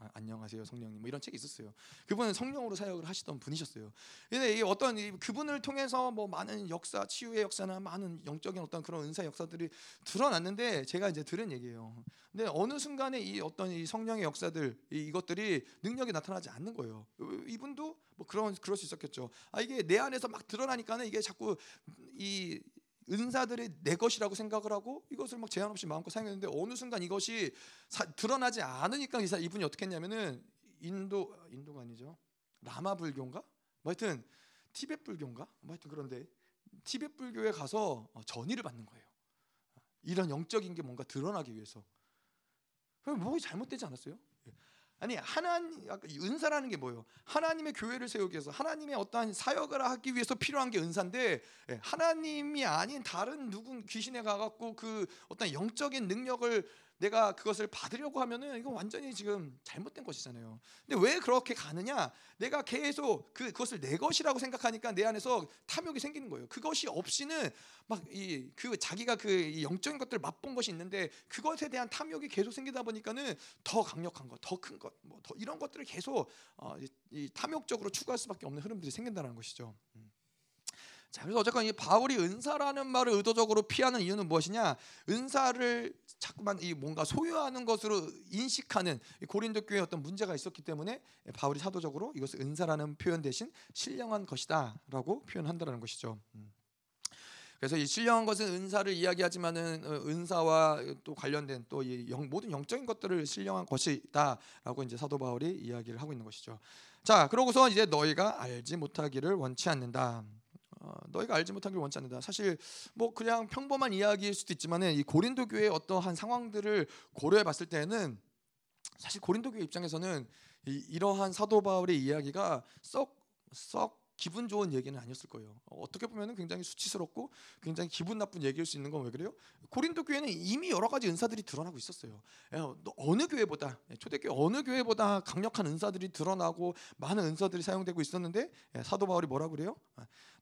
아, 안녕하세요 성령님 뭐 이런 책이 있었어요. 그분은 성령으로 사역을 하시던 분이셨어요. 근데 이 어떤 이 그분을 통해서 뭐 많은 역사, 치유의 역사나 많은 영적인 어떤 그런 은사 역사들이 드러났는데 제가 이제 들은 얘기예요. 근데 어느 순간에 이 어떤 이 성령의 역사들 이, 이것들이 능력이 나타나지 않는 거예요. 이분도 뭐 그런 그럴 수 있었겠죠. 아 이게 내 안에서 막 드러나니까는 이게 자꾸 이 은사들이 내 것이라고 생각을 하고 이것을 막 제한 없이 마음껏 사용했는데 어느 순간 이것이 사, 드러나지 않으니까 이분이 어떻게 했냐면은 인도 인도가 아니죠 라마 불교인가 뭐 하여튼 티베트 불교인가 뭐 하여튼 그런데 티베트 불교에 가서 어, 전의를 받는 거예요. 이런 영적인 게 뭔가 드러나기 위해서. 그럼 뭐가 잘못되지 않았어요? 아니 하나님 은사라는 게 뭐예요? 하나님의 교회를 세우기 위해서 하나님의 어떠한 사역을 하기 위해서 필요한 게 은사인데 예, 하나님이 아닌 다른 누군 귀신에 가갖고 그 어떤 영적인 능력을 내가 그것을 받으려고 하면은 이건 완전히 지금 잘못된 것이잖아요. 근데 왜 그렇게 가느냐? 내가 계속 그 그것을 내 것이라고 생각하니까 내 안에서 탐욕이 생기는 거예요. 그것이 없이는 막 이 그 자기가 그 영적인 것들을 맛본 것이 있는데 그것에 대한 탐욕이 계속 생기다 보니까는 더 강력한 것, 더 큰 것, 뭐 더 이런 것들을 계속 어, 이, 이 탐욕적으로 추구할 수밖에 없는 흐름들이 생긴다는 것이죠. 음. 자, 그래서 어쨌건 이 바울이 은사라는 말을 의도적으로 피하는 이유는 무엇이냐? 은사를 자꾸만 이 뭔가 소유하는 것으로 인식하는 고린도 교회에 어떤 문제가 있었기 때문에 바울이 사도적으로 이것을 은사라는 표현 대신 신령한 것이다라고 표현한다는 것이죠. 음. 그래서 이 신령한 것은 은사를 이야기하지만은 어, 은사와 또 관련된 또 모든 영적인 것들을 신령한 것이다라고 이제 사도 바울이 이야기를 하고 있는 것이죠. 자, 그러고서 이제 너희가 알지 못하기를 원치 않는다. 어, 너희가 알지 못하기를 원치 않는다. 사실 뭐 그냥 평범한 이야기일 수도 있지만은 이 고린도 교회의 어떠한 상황들을 고려해 봤을 때는 사실 고린도 교회 입장에서는 이, 이러한 사도 바울의 이야기가 썩썩 기분 좋은 얘기는 아니었을 거예요. 어떻게 보면 굉장히 수치스럽고 굉장히 기분 나쁜 얘기일 수 있는 건 왜 그래요? 고린도 교회는 이미 여러 가지 은사들이 드러나고 있었어요. 어느 교회보다 초대교회 어느 교회보다 강력한 은사들이 드러나고 많은 은사들이 사용되고 있었는데 사도 바울이 뭐라 그래요?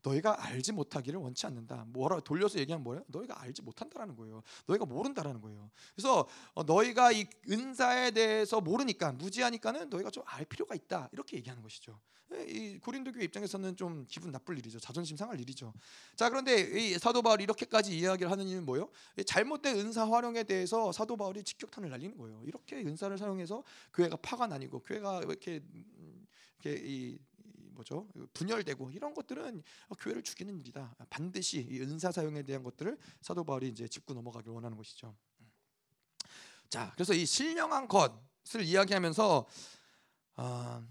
너희가 알지 못하기를 원치 않는다. 뭐라 돌려서 얘기하면 뭐예요? 너희가 알지 못한다라는 거예요. 너희가 모른다라는 거예요. 그래서 어, 너희가 이 은사에 대해서 모르니까 무지하니까는 너희가 좀 알 필요가 있다. 이렇게 얘기하는 것이죠. 예, 이 고린도 교회 입장에서는 좀 기분 나쁠 일이죠. 자존심 상할 일이죠. 자, 그런데 이 사도 바울이 이렇게까지 이야기를 하는 이유는 뭐예요? 잘못된 은사 활용에 대해서 사도 바울이 직격탄을 날리는 거예요. 이렇게 은사를 사용해서 교회가 파가 나뉘고 교회가 이렇게 음, 이렇게 이 뭐죠 분열되고 이런 것들은 교회를 죽이는 일이다. 반드시 이 은사 사용에 대한 것들을 사도 바울이 이제 짚고 넘어가길 원하는 것이죠. 자, 그래서 이 신령한 것을 이야기하면서 어,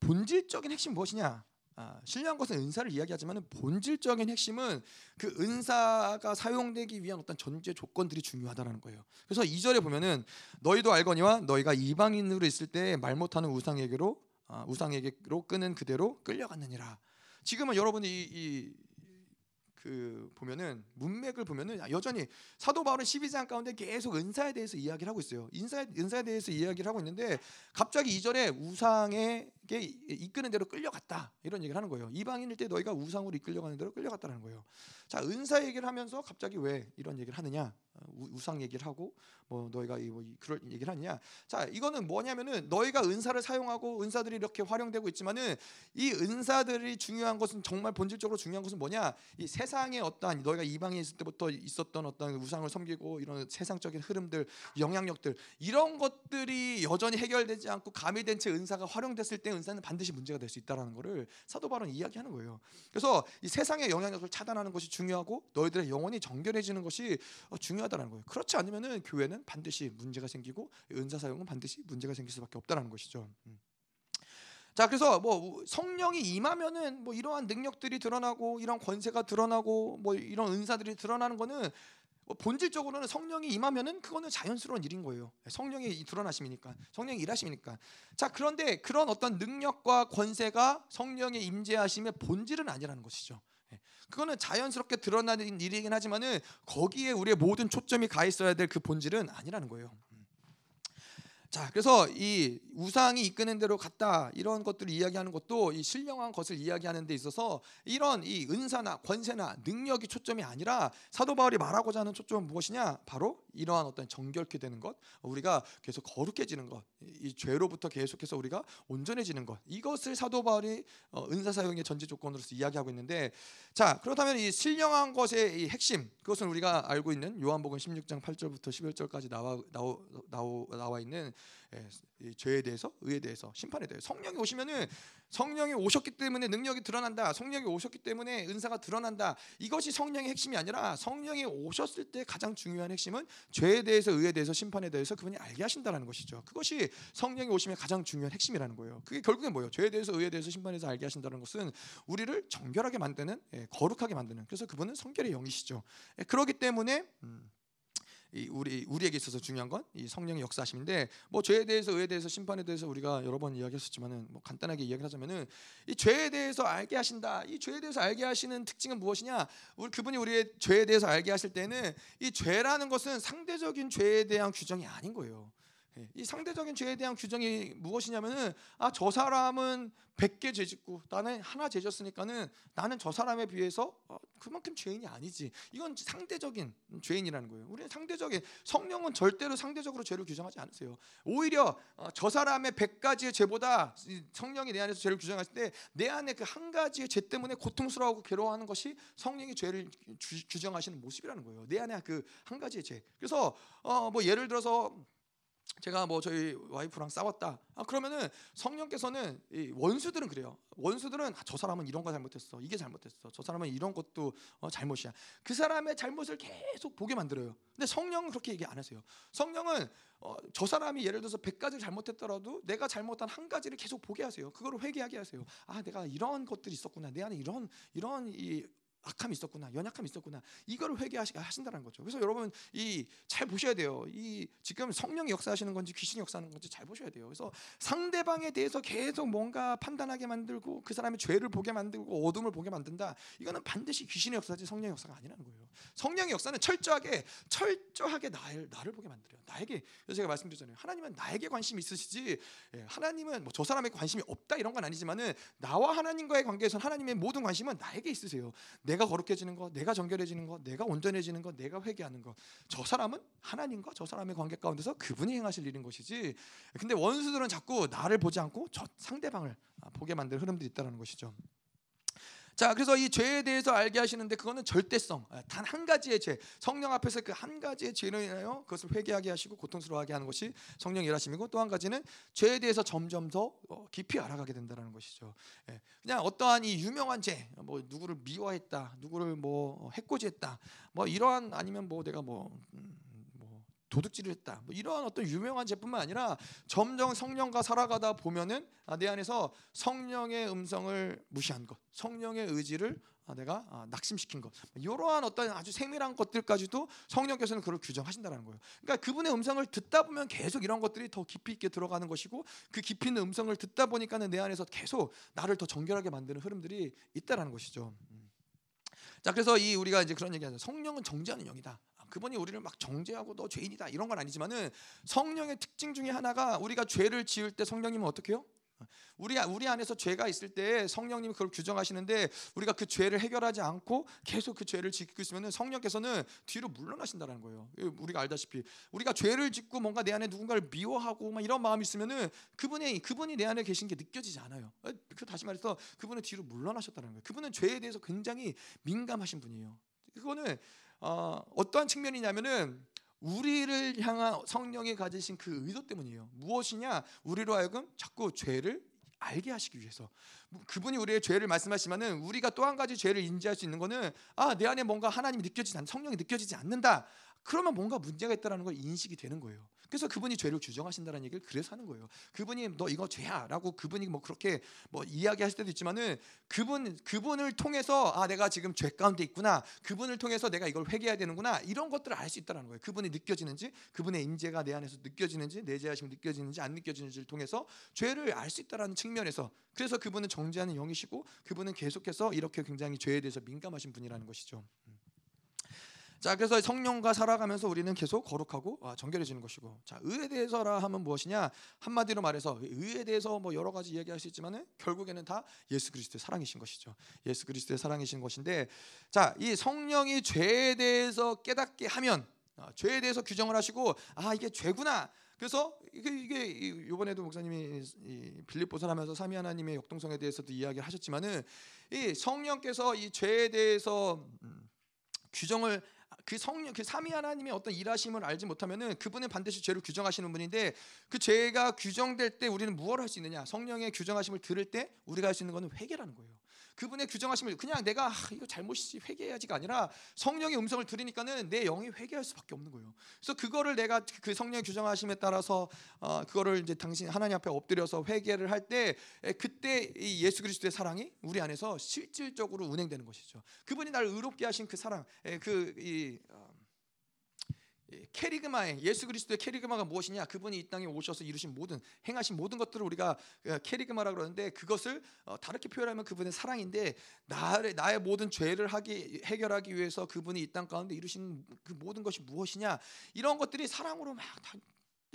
본질적인 핵심 무엇이냐? 아, 신령한 것은 은사를 이야기하지만 본질적인 핵심은 그 은사가 사용되기 위한 어떤 전제 조건들이 중요하다라는 거예요. 그래서 2절에 보면은 너희도 알거니와 너희가 이방인으로 있을 때 말 못하는 우상에게로 아, 우상에게로 끄는 그대로 끌려갔느니라. 지금은 여러분이 이, 이, 그 보면은 문맥을 보면은 여전히 사도 바울은 12장 가운데 계속 은사에 대해서 이야기를 하고 있어요. 인사 은사에 대해서 이야기를 하고 있는데 갑자기 2절에 우상에 게 이끄는 대로 끌려갔다 이런 얘기를 하는 거예요. 이방인일 때 너희가 우상으로 이끌려가는 대로 끌려갔다는 거예요. 자 은사 얘기를 하면서 갑자기 왜 이런 얘기를 하느냐? 우 상 얘기를 하고 뭐 너희가 뭐 그럴 얘기를 하느냐? 자 이거는 뭐냐면은 너희가 은사를 사용하고 은사들이 이렇게 활용되고 있지만은 이 은사들이 중요한 것은 정말 본질적으로 중요한 것은 뭐냐? 이 세상의 어떠한 너희가 이방에 있을 때부터 있었던 어떤 우상을 섬기고 이런 세상적인 흐름들, 영향력들 이런 것들이 여전히 해결되지 않고 가미된 채 은사가 활용됐을 때 은사는 반드시 문제가 될 수 있다라는 것을 사도 바울은 이야기하는 거예요. 그래서 이 세상의 영향력을 차단하는 것이 중요하고 너희들의 영혼이 정결해지는 것이 중요하다는 거예요. 그렇지 않으면은 교회는 반드시 문제가 생기고 은사 사용은 반드시 문제가 생길 수밖에 없다는 것이죠. 음. 자 그래서 뭐 성령이 임하면은 뭐 이러한 능력들이 드러나고 이런 권세가 드러나고 뭐 이런 은사들이 드러나는 거는 뭐 본질적으로는 성령이 임하면은 그거는 자연스러운 일인 거예요. 성령이 드러나심이니까 성령이 일하심이니까. 자 그런데 그런 어떤 능력과 권세가 성령의 임재하심의 본질은 아니라는 것이죠. 예. 그거는 자연스럽게 드러나는 일이긴 하지만은 거기에 우리의 모든 초점이 가 있어야 될 그 본질은 아니라는 거예요. 자, 그래서 이 우상이 이끄는 대로 갔다 이런 것들을 이야기하는 것도 이 신령한 것을 이야기하는 데 있어서 이런 이 은사나 권세나 능력이 초점이 아니라 사도 바울이 말하고자 하는 초점은 무엇이냐? 바로 이러한 어떤 정결케 되는 것, 우리가 계속 거룩해지는 것, 이 죄로부터 계속해서 우리가 온전해지는 것. 이것을 사도 바울이 어, 은사 사용의 전제 조건으로서 이야기하고 있는데 자, 그렇다면 이 신령한 것의 이 핵심 그것은 우리가 알고 있는 요한복음 16장 8절부터 11절까지 나와 나오, 나오, 나와 있는 예, 죄에 대해서 의에 대해서 심판에 대해서 성령이 오시면은 성령이 오셨기 때문에 능력이 드러난다. 성령이 오셨기 때문에 은사가 드러난다. 이것이 성령의 핵심이 아니라 성령이 오셨을 때 가장 중요한 핵심은 죄에 대해서 의에 대해서 심판에 대해서 그분이 알게 하신다는 것이죠. 그것이 성령이 오시면 가장 중요한 핵심이라는 거예요. 그게 결국엔 뭐예요? 죄에 대해서 의에 대해서 심판에 대해서 알게 하신다는 것은 우리를 정결하게 만드는 예, 거룩하게 만드는 그래서 그분은 성결의 영이시죠. 예, 그렇기 때문에 음, 우리 우리에게 있어서 중요한 건 이 성령의 역사심인데 뭐 죄에 대해서 의에 대해서 심판에 대해서 우리가 여러 번 이야기했었지만은 뭐 간단하게 이야기를 하자면은 이 죄에 대해서 알게 하신다. 이 죄에 대해서 알게 하시는 특징은 무엇이냐? 우리 그분이 우리의 죄에 대해서 알게 하실 때는 이 죄라는 것은 상대적인 죄에 대한 규정이 아닌 거예요. 예, 이 상대적인 죄에 대한 규정이 무엇이냐면은 아 저 사람은 100개 죄 짓고 나는 하나 죄 졌으니까는 나는 저 사람에 비해서 어, 그만큼 죄인이 아니지. 이건 상대적인 죄인이라는 거예요. 우리는 상대적인 성령은 절대로 상대적으로 죄를 규정하지 않으세요. 오히려 어, 저 사람의 100가지의 죄보다 성령이 내 안에서 죄를 규정할 때내 안에 그 한 가지의 죄 때문에 고통스러워하고 괴로워하는 것이 성령이 죄를 규정하시는 모습이라는 거예요. 내 안에 그 한 가지의 죄. 그래서 어, 뭐 예를 들어서 제가 뭐 저희 와이프랑 싸웠다. 아 그러면은 성령께서는 이 원수들은 그래요. 원수들은 아, 저 사람은 이런 거 잘못했어. 이게 잘못했어. 저 사람은 이런 것도 어, 잘못이야. 그 사람의 잘못을 계속 보게 만들어요. 근데 성령은 그렇게 얘기 안 하세요. 성령은 어, 저 사람이 예를 들어서 100가지를 잘못했더라도 내가 잘못한 한 가지를 계속 보게 하세요. 그거를 회개하게 하세요. 아, 내가 이런 것들이 있었구나. 내 안에 이런 이런 이 악함이 있었구나, 연약함이 있었구나. 이거를 회개하신다는 거죠. 그래서 여러분 이 잘 보셔야 돼요. 이 지금 성령이 역사하시는 건지 귀신이 역사하는 건지 잘 보셔야 돼요. 그래서 상대방에 대해서 계속 뭔가 판단하게 만들고 그 사람의 죄를 보게 만들고 어둠을 보게 만든다. 이거는 반드시 귀신의 역사지 성령의 역사가 아니라는 거예요. 성령의 역사는 철저하게 철저하게 나를 나를 보게 만들어요. 나에게 그래서 제가 말씀드렸잖아요. 하나님은 나에게 관심이 있으시지 예, 하나님은 뭐 저 사람에게 관심이 없다 이런 건 아니지만은 나와 하나님과의 관계에서 하나님의 모든 관심은 나에게 있으세요. 내가 거룩해지는 것, 내가 정결해지는 것, 내가 온전해지는 것, 내가 회개하는 것. 저 사람은 하나님과 저 사람의 관계 가운데서 그분이 행하실 일인 것이지. 근데 원수들은 자꾸 나를 보지 않고 저 상대방을 보게 만들 흐름들이 있다는 것이죠. 자, 그래서 이 죄에 대해서 알게 하시는데 그거는 절대성. 아, 단한 가지의 죄. 성령 앞에서 그 한 가지의 죄로 인하여 그것을 회개하게 하시고 고통스러워하게 하는 것이 성령 일하심이고 또 한 가지는 죄에 대해서 점점 더 어, 깊이 알아가게 된다는 것이죠. 예, 그냥 어떠한 이 유명한 죄, 뭐 누구를 미워했다, 누구를 뭐 해코지했다, 뭐 이러한 아니면 뭐 내가 뭐 음, 도둑질을 했다. 뭐 이러한 어떤 유명한 제품만 아니라 점점 성령과 살아가다 보면은 아, 내 안에서 성령의 음성을 무시한 것, 성령의 의지를 아, 내가 아, 낙심시킨 것, 이러한 어떤 아주 세밀한 것들까지도 성령께서는 그걸 규정하신다는 거예요. 그러니까 그분의 음성을 듣다 보면 계속 이런 것들이 더 깊이 있게 들어가는 것이고 그 깊이 있는 음성을 듣다 보니까는 내 안에서 계속 나를 더 정결하게 만드는 흐름들이 있다라는 것이죠. 음. 자, 그래서 이 우리가 이제 그런 얘기하죠. 성령은 정죄하는 영이다. 그분이 우리를 막 정죄하고 너 죄인이다 이런 건 아니지만은 성령의 특징 중에 하나가 우리가 죄를 지을 때 성령님은 어떻게 해요? 우리 우리 안에서 죄가 있을 때 성령님이 그걸 규정하시는데 우리가 그 죄를 해결하지 않고 계속 그 죄를 짓고 있으면 성령께서는 뒤로 물러나신다는 거예요. 우리가 알다시피 우리가 죄를 짓고 뭔가 내 안에 누군가를 미워하고 막 이런 마음이 있으면은 그분이 그분이 내 안에 계신 게 느껴지지 않아요. 그 다시 말해서 그분은 뒤로 물러나셨다는 거예요. 그분은 죄에 대해서 굉장히 민감하신 분이에요. 그거는 어, 어떠한 측면이냐면은 우리를 향한 성령이 가지신 그 의도 때문이에요. 무엇이냐? 우리로 하여금 자꾸 죄를 알게 하시기 위해서 그분이 우리의 죄를 말씀하시면은 우리가 또 한 가지 죄를 인지할 수 있는 거는 아 내 안에 뭔가 하나님이 느껴지지 않 성령이 느껴지지 않는다 그러면 뭔가 문제가 있다라는 걸 인식이 되는 거예요. 그래서 그분이 죄를 규정하신다는 얘기를 그래서 하는 거예요. 그분이 너 이거 죄야라고 그분이 뭐 그렇게 뭐 이야기하실 때도 있지만은 그분 그분을 통해서 아 내가 지금 죄 가운데 있구나. 그분을 통해서 내가 이걸 회개해야 되는구나. 이런 것들을 알 수 있다라는 거예요. 그분이 느껴지는지 그분의 임재가 내 안에서 느껴지는지 내 죄하심이 느껴지는지 안 느껴지는지를 통해서 죄를 알 수 있다라는 측면에서 그래서 그분은 정죄하는 영이시고 그분은 계속해서 이렇게 굉장히 죄에 대해서 민감하신 분이라는 것이죠. 음. 자, 그래서 성령과 살아가면서 우리는 계속 거룩하고 아, 정결해지는 것이고. 자, 의에 대해서라 하면 무엇이냐? 한마디로 말해서 의에 대해서 뭐 여러 가지 이야기할 수 있지만은 결국에는 다 예수 그리스도의 사랑이신 것이죠. 예수 그리스도의 사랑이신 것인데 자, 이 성령이 죄에 대해서 깨닫게 하면 아, 죄에 대해서 규정을 하시고 아, 이게 죄구나. 그래서 이게, 이게 이번에도 목사님이 빌립보서 하면서 삼위 하나님의 역동성에 대해서도 이야기를 하셨지만은 이 성령께서 이 죄에 대해서 음, 규정을 그 성령 그 삼위 하나님의 어떤 일하심을 알지 못하면은 그분은 반드시 죄를 규정하시는 분인데 그 죄가 규정될 때 우리는 무엇을 할 수 있느냐? 성령의 규정하심을 들을 때 우리가 할 수 있는 것은 회개라는 거예요. 그분의 규정하심을 그냥 내가 아, 이거 잘못이지 회개해야지가 아니라 성령의 음성을 들으니까는 내 영이 회개할 수밖에 없는 거예요. 그래서 그거를 내가 그 성령의 규정하심에 따라서 어, 그거를 이제 당신 하나님 앞에 엎드려서 회개를 할 때 그때 이 예수 그리스도의 사랑이 우리 안에서 실질적으로 운행되는 것이죠. 그분이 날 의롭게 하신 그 사랑, 그이 어, 캐리그마의 예수 그리스도의 캐리그마가 무엇이냐? 그분이 이 땅에 오셔서 이루신 모든 행하신 모든 것들을 우리가 어, 캐리그마라 그러는데 그것을 어, 다르게 표현하면 그분의 사랑인데 나의 나의 모든 죄를 하기 해결하기 위해서 그분이 이 땅 가운데 이루신 그 모든 것이 무엇이냐? 이런 것들이 사랑으로 막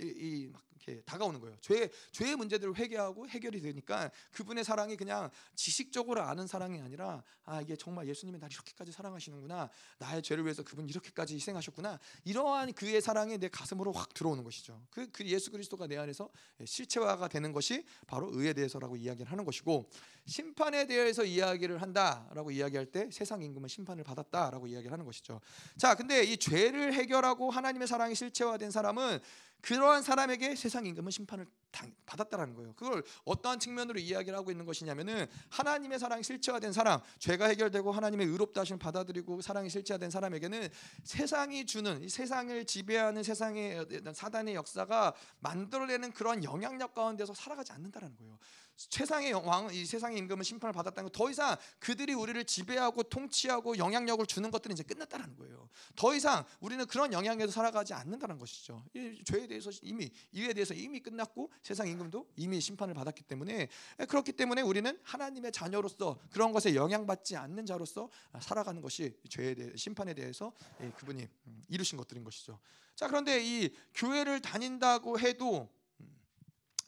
이, 막 이렇게 다가오는 거예요. 죄 죄의 문제들을 회개하고 해결이 되니까 그분의 사랑이 그냥 지식적으로 아는 사랑이 아니라 아 이게 정말 예수님이 날 이렇게까지 사랑하시는구나. 나의 죄를 위해서 그분 이렇게까지 희생하셨구나. 이러한 그의 사랑이 내 가슴으로 확 들어오는 것이죠. 그, 그 예수 그리스도가 내 안에서 실체화가 되는 것이 바로 의에 대해서라고 이야기를 하는 것이고 심판에 대해서 이야기를 한다라고 이야기할 때 세상 임금은 심판을 받았다라고 이야기를 하는 것이죠. 자, 근데 이 죄를 해결하고 하나님의 사랑이 실체화된 사람은 그러한 사람에게 세상 임금은 심판을 받았다라는 거예요. 그걸 어떠한 측면으로 이야기를 하고 있는 것이냐면은 하나님의 사랑이 실체화된 사람, 죄가 해결되고 하나님의 의롭다 하심을 받아들이고 사랑이 실체화된 사람에게는 세상이 주는 이 세상을 지배하는 세상의 사단의 역사가 만들어내는 그런 영향력 가운데서 살아가지 않는다라는 거예요. 세상의 왕, 이 세상의 임금은 심판을 받았다는 거 더 이상 그들이 우리를 지배하고 통치하고 영향력을 주는 것들은 이제 끝났다는 거예요. 더 이상 우리는 그런 영향에서 살아가지 않는다는 것이죠. 이 죄에 대해서 이미 이에 대해서 이미 끝났고 세상 임금도 이미 심판을 받았기 때문에 그렇기 때문에 우리는 하나님의 자녀로서 그런 것에 영향받지 않는 자로서 살아가는 것이 죄에 대해 심판에 대해서 예, 그분이 음, 이루신 것들인 것이죠. 자 그런데 이 교회를 다닌다고 해도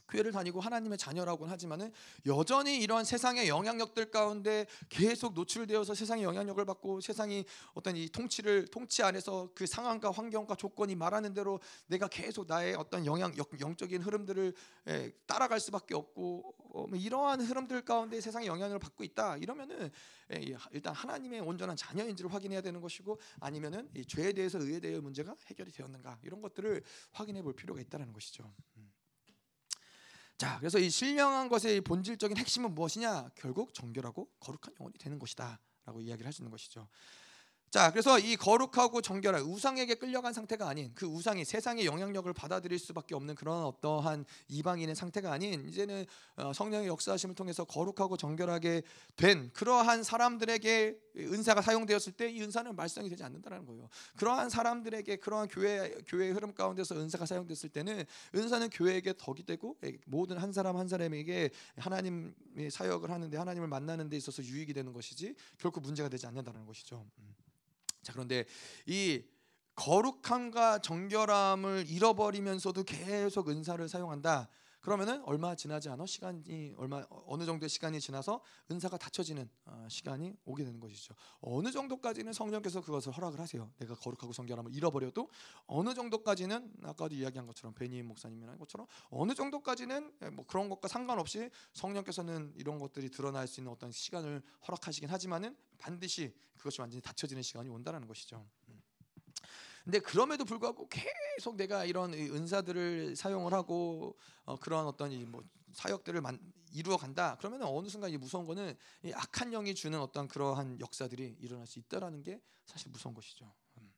교회를 다니고 하나님의 자녀라고는 하지만은 여전히 이런 세상의 영향력들 가운데 계속 노출되어서 세상의 영향력을 받고 세상이 어떤 이 통치를 통치 안에서 그 상황과 환경과 조건이 말하는 대로 내가 계속 나의 어떤 영향 영적인 흐름들을 예, 따라갈 수밖에 없고 어, 뭐 이러한 흐름들 가운데 세상의 영향을 받고 있다 이러면은 예, 일단 하나님의 온전한 자녀인지를 확인해야 되는 것이고 아니면은 이 죄에 대해서 의에 대해 문제가 해결이 되었는가 이런 것들을 확인해 볼 필요가 있다는 것이죠. 음. 자, 그래서 이 신령한 것의 본질적인 핵심은 무엇이냐? 결국 정결하고 거룩한 영혼이 되는 것이다라고 이야기를 하시는 것이죠. 자, 그래서 이 거룩하고 정결한 우상에게 끌려간 상태가 아닌 그 우상이 세상의 영향력을 받아들일 수밖에 없는 그런 어떠한 이방인의 상태가 아닌 이제는 어, 성령의 역사하심을 통해서 거룩하고 정결하게 된 그러한 사람들에게 은사가 사용되었을 때 이 은사는 말썽이 되지 않는다는 거예요. 그러한 사람들에게 그러한 교회 교회의 흐름 가운데서 은사가 사용됐을 때는 은사는 교회에게 덕이 되고 모든 한 사람 한 사람에게 하나님의 사역을 하는데 하나님을 만나는 데 있어서 유익이 되는 것이지 결코 문제가 되지 않는다는 것이죠. 음. 자 그런데 이 거룩함과 정결함을 잃어버리면서도 계속 은사를 사용한다. 그러면은 얼마 지나지 않아 시간이 얼마 어느 정도의 시간이 지나서 은사가 닫혀지는 어, 시간이 오게 되는 것이죠. 어느 정도까지는 성령께서 그것을 허락을 하세요. 내가 거룩하고 정결함을 잃어버려도 어느 정도까지는 아까도 이야기한 것처럼 베니 목사님이라는 것처럼 어느 정도까지는 예, 뭐 그런 것과 상관없이 성령께서는 이런 것들이 드러날 수 있는 어떤 시간을 허락하시긴 하지만은 반드시 그것이 완전히 닫혀지는 시간이 온다라는 것이죠. 음. 근데 그럼에도 불구하고 계속 내가 이런 은사들을 사용을 하고 어, 그런 어떤 이뭐 사역들을 만, 이루어 간다. 그러면 어느 순간 이 무서운 거는 이 악한 영이 주는 어떤 그러한 역사들이 일어날 수 있다라는 게 사실 무서운 것이죠. 음.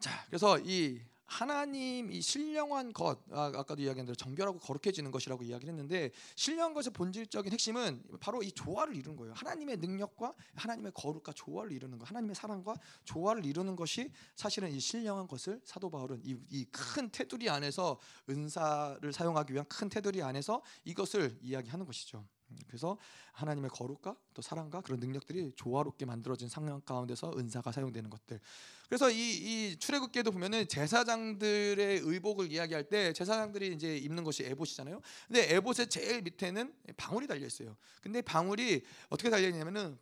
자, 그래서 이 하나님 이 신령한 것 아, 까도 이야기한 대로 정결하고 거룩해지는 것이라고 이야기를 했는데 신령한 것의 본질적인 핵심은 바로 이 조화를 이루는 거예요. 하나님의 능력과 하나님의 거룩과 조화를 이루는 거, 하나님의 사랑과 조화를 이루는 것이 사실은 이 신령한 것을 사도 바울은 이 큰 테두리 안에서 은사를 사용하기 위한 큰 테두리 안에서 이것을 이야기하는 것이죠. 그래서 하나님의 거룩과 또 사랑과 그런 능력들이 조화롭게 만들어진 상황 가운데서 은사가 사용되는 것들. 그래서 이, 이 출애굽기에도 보면은 제사장들의 의복을 이야기할 때 제사장들이 이제 입는 것이 에봇이잖아요. 근데 에봇의 제일 밑에는 방울이 달려 있어요. 근데 방울이 어떻게 달려 있냐면은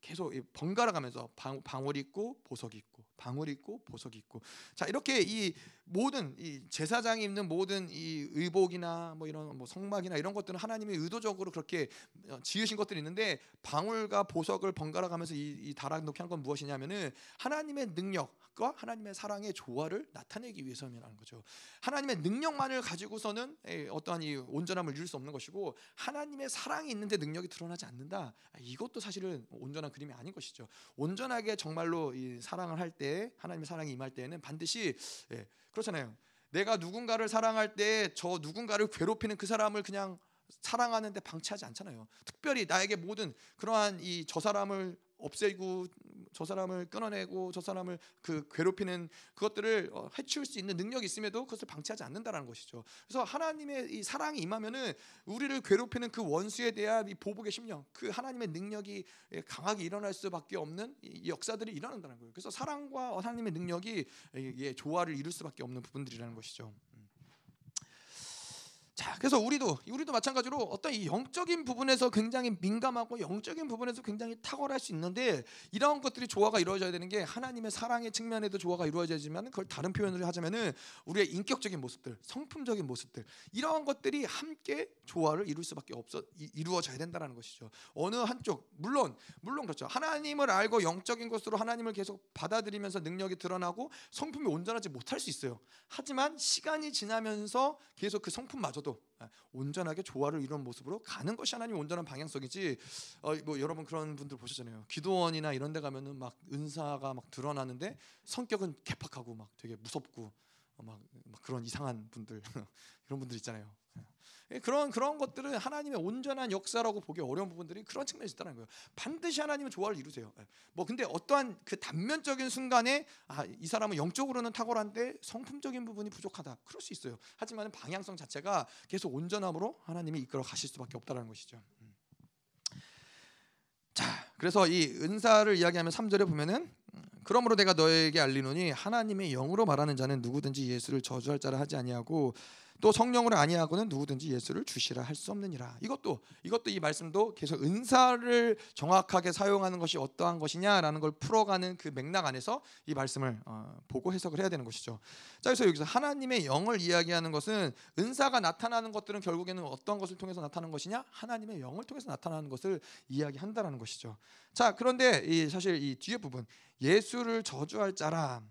계속 번갈아 가면서 방울 있고 보석 있고 방울 있고 보석 있고 자 이렇게 이 모든 이 제사장이 입는 모든 이 의복이나 뭐 이런 뭐 성막이나 이런 것들은 하나님이 의도적으로 그렇게 어, 지으신 것들이 있는데 방울과 보석을 번갈아 가면서 이, 이 달아놓게 한 건 무엇이냐면은 하나님의 능력과 하나님의 사랑의 조화를 나타내기 위해서라는 거죠. 하나님의 능력만을 가지고서는 어떠한 이 온전함을 이룰 수 없는 것이고 하나님의 사랑이 있는데 능력이 드러나지 않는다. 이것도 사실은 온전한 그림이 아닌 것이죠. 온전하게 정말로 이 사랑을 할 때 하나님의 사랑이 임할 때에는 반드시 예, 그렇잖아요. 내가 누군가를 사랑할 때 저 누군가를 괴롭히는 그 사람을 그냥 사랑하는데 방치하지 않잖아요. 특별히 나에게 모든 그러한 이 저 사람을 없애고 저 사람을 끊어내고 저 사람을 그 괴롭히는 그것들을 어, 해치울 수 있는 능력이 있음에도 그것을 방치하지 않는다라는 것이죠. 그래서 하나님의 이 사랑이 임하면은 우리를 괴롭히는 그 원수에 대한 이 보복의 심령, 그 하나님의 능력이 강하게 일어날 수밖에 없는 이 역사들이 일어난다는 거예요. 그래서 사랑과 하나님의 능력이 조화를 이룰 수밖에 없는 부분들이라는 것이죠. 자, 그래서 우리도 우리도 마찬가지로 어떤 이 영적인 부분에서 굉장히 민감하고 영적인 부분에서 굉장히 탁월할 수 있는데 이러한 것들이 조화가 이루어져야 되는 게 하나님의 사랑의 측면에도 조화가 이루어져야지만 그걸 다른 표현으로 하자면은 우리의 인격적인 모습들, 성품적인 모습들 이러한 것들이 함께 조화를 이룰 수밖에 없어 이루어져야 된다는 것이죠. 어느 한쪽 물론 물론 그렇죠. 하나님을 알고 영적인 것으로 하나님을 계속 받아들이면서 능력이 드러나고 성품이 온전하지 못할 수 있어요. 하지만 시간이 지나면서 계속 그 성품마저도 모습도 아, 온전하게 조화를 이루는 모습으로 가는 것이 하나님 온전한 방향성이지. 어, 뭐 여러분 그런 분들 보셨잖아요. 기도원이나 이런 데 가면은 막 은사가 막 드러나는데 성격은 개팍하고 막 되게 무섭고 어, 막, 막 그런 이상한 분들 <laughs> 이런 분들 있잖아요. 예, 그런 그런 것들은 하나님의 온전한 역사라고 보기 어려운 부분들이 그런 측면이 있다는 거예요. 반드시 하나님은 조화를 이루세요. 예. 뭐 근데 어떠한 그 단면적인 순간에 아, 이 사람은 영적으로는 탁월한데 성품적인 부분이 부족하다. 그럴 수 있어요. 하지만 방향성 자체가 계속 온전함으로 하나님이 이끌어 가실 수밖에 없다는 것이죠. 음. 자, 그래서 이 은사를 이야기하면 3절에 보면은 음, 그러므로 내가 너에게 알리노니 하나님의 영으로 말하는 자는 누구든지 예수를 저주할 자라 하지 아니하고 또 성령으로 아니하고는 누구든지 예수를 주시라 할 수 없느니라. 이것도 이것도 이 말씀도 계속 은사를 정확하게 사용하는 것이 어떠한 것이냐라는 걸 풀어가는 그 맥락 안에서 이 말씀을 어, 보고 해석을 해야 되는 것이죠. 자, 그래서 여기서 하나님의 영을 이야기하는 것은 은사가 나타나는 것들은 결국에는 어떤 것을 통해서 나타나는 것이냐? 하나님의 영을 통해서 나타나는 것을 이야기한다라는 것이죠. 자, 그런데 이 사실 이 뒤에 부분 예수를 저주할 자라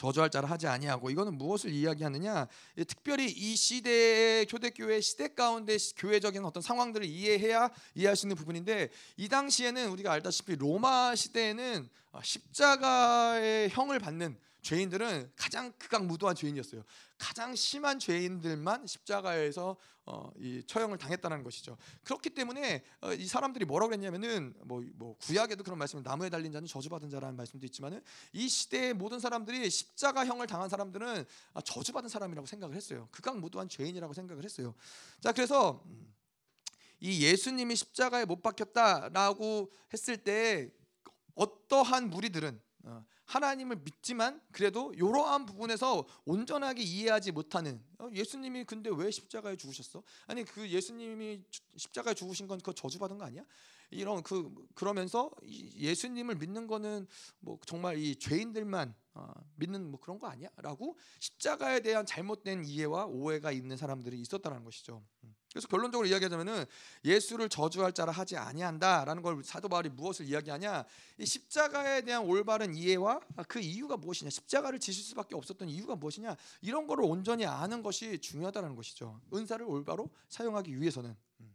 저주할 자를 하지 아니하고 이거는 무엇을 이야기하느냐? 특별히 이 시대의 초대교회 시대 가운데 교회적인 어떤 상황들을 이해해야 이해할 수 있는 부분인데 이 당시에는 우리가 알다시피 로마 시대에는 십자가의 형을 받는 죄인들은 가장 극악무도한 죄인이었어요. 가장 심한 죄인들만 십자가에서 어, 이 처형을 당했다는 것이죠. 그렇기 때문에 어, 이 사람들이 뭐라고 했냐면은 뭐, 뭐 구약에도 그런 말씀을 나무에 달린 자는 저주받은 자라는 말씀도 있지만은 이 시대의 모든 사람들이 십자가형을 당한 사람들은 아, 저주받은 사람이라고 생각을 했어요. 극악무도한 죄인이라고 생각을 했어요. 자 그래서 음, 이 예수님이 십자가에 못 박혔다라고 했을 때 어떠한 무리들은 어, 하나님을 믿지만 그래도 이러한 부분에서 온전하게 이해하지 못하는 어, 예수님이 근데 왜 십자가에 죽으셨어? 아니 그 예수님이 십자가에 죽으신 건 그 저주받은 거 아니야? 이런 그 그러면서 예수님을 믿는 거는 뭐 정말 이 죄인들만 어, 믿는 뭐 그런 거 아니야?라고 십자가에 대한 잘못된 이해와 오해가 있는 사람들이 있었다는 것이죠. 음. 그래서 결론적으로 이야기하자면은 예수를 저주할 자라 하지 아니한다라는 걸 사도 바울이 무엇을 이야기하냐? 이 십자가에 대한 올바른 이해와 그 이유가 무엇이냐? 십자가를 지실 수밖에 없었던 이유가 무엇이냐? 이런 거를 온전히 아는 것이 중요하다는 것이죠. 은사를 올바로 사용하기 위해서는. 음.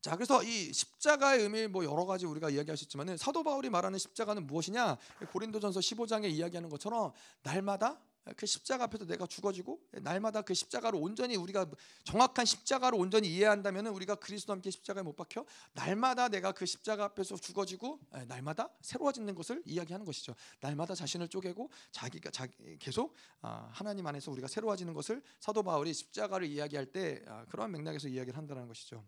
자, 그래서 이 십자가의 의미 뭐 여러 가지 우리가 이야기할 수 있지만은 사도 바울이 말하는 십자가는 무엇이냐? 고린도전서 15장에 이야기하는 것처럼 날마다 그 십자가 앞에서 내가 죽어지고 날마다 그 십자가로 온전히 우리가 정확한 십자가로 온전히 이해한다면 우리가 그리스도 함께 십자가에 못 박혀 날마다 내가 그 십자가 앞에서 죽어지고 날마다 새로워지는 것을 이야기하는 것이죠. 날마다 자신을 쪼개고 자기가 자기 계속 아, 하나님 안에서 우리가 새로워지는 것을 사도 바울이 십자가를 이야기할 때 아, 그러한 맥락에서 이야기를 한다는 것이죠.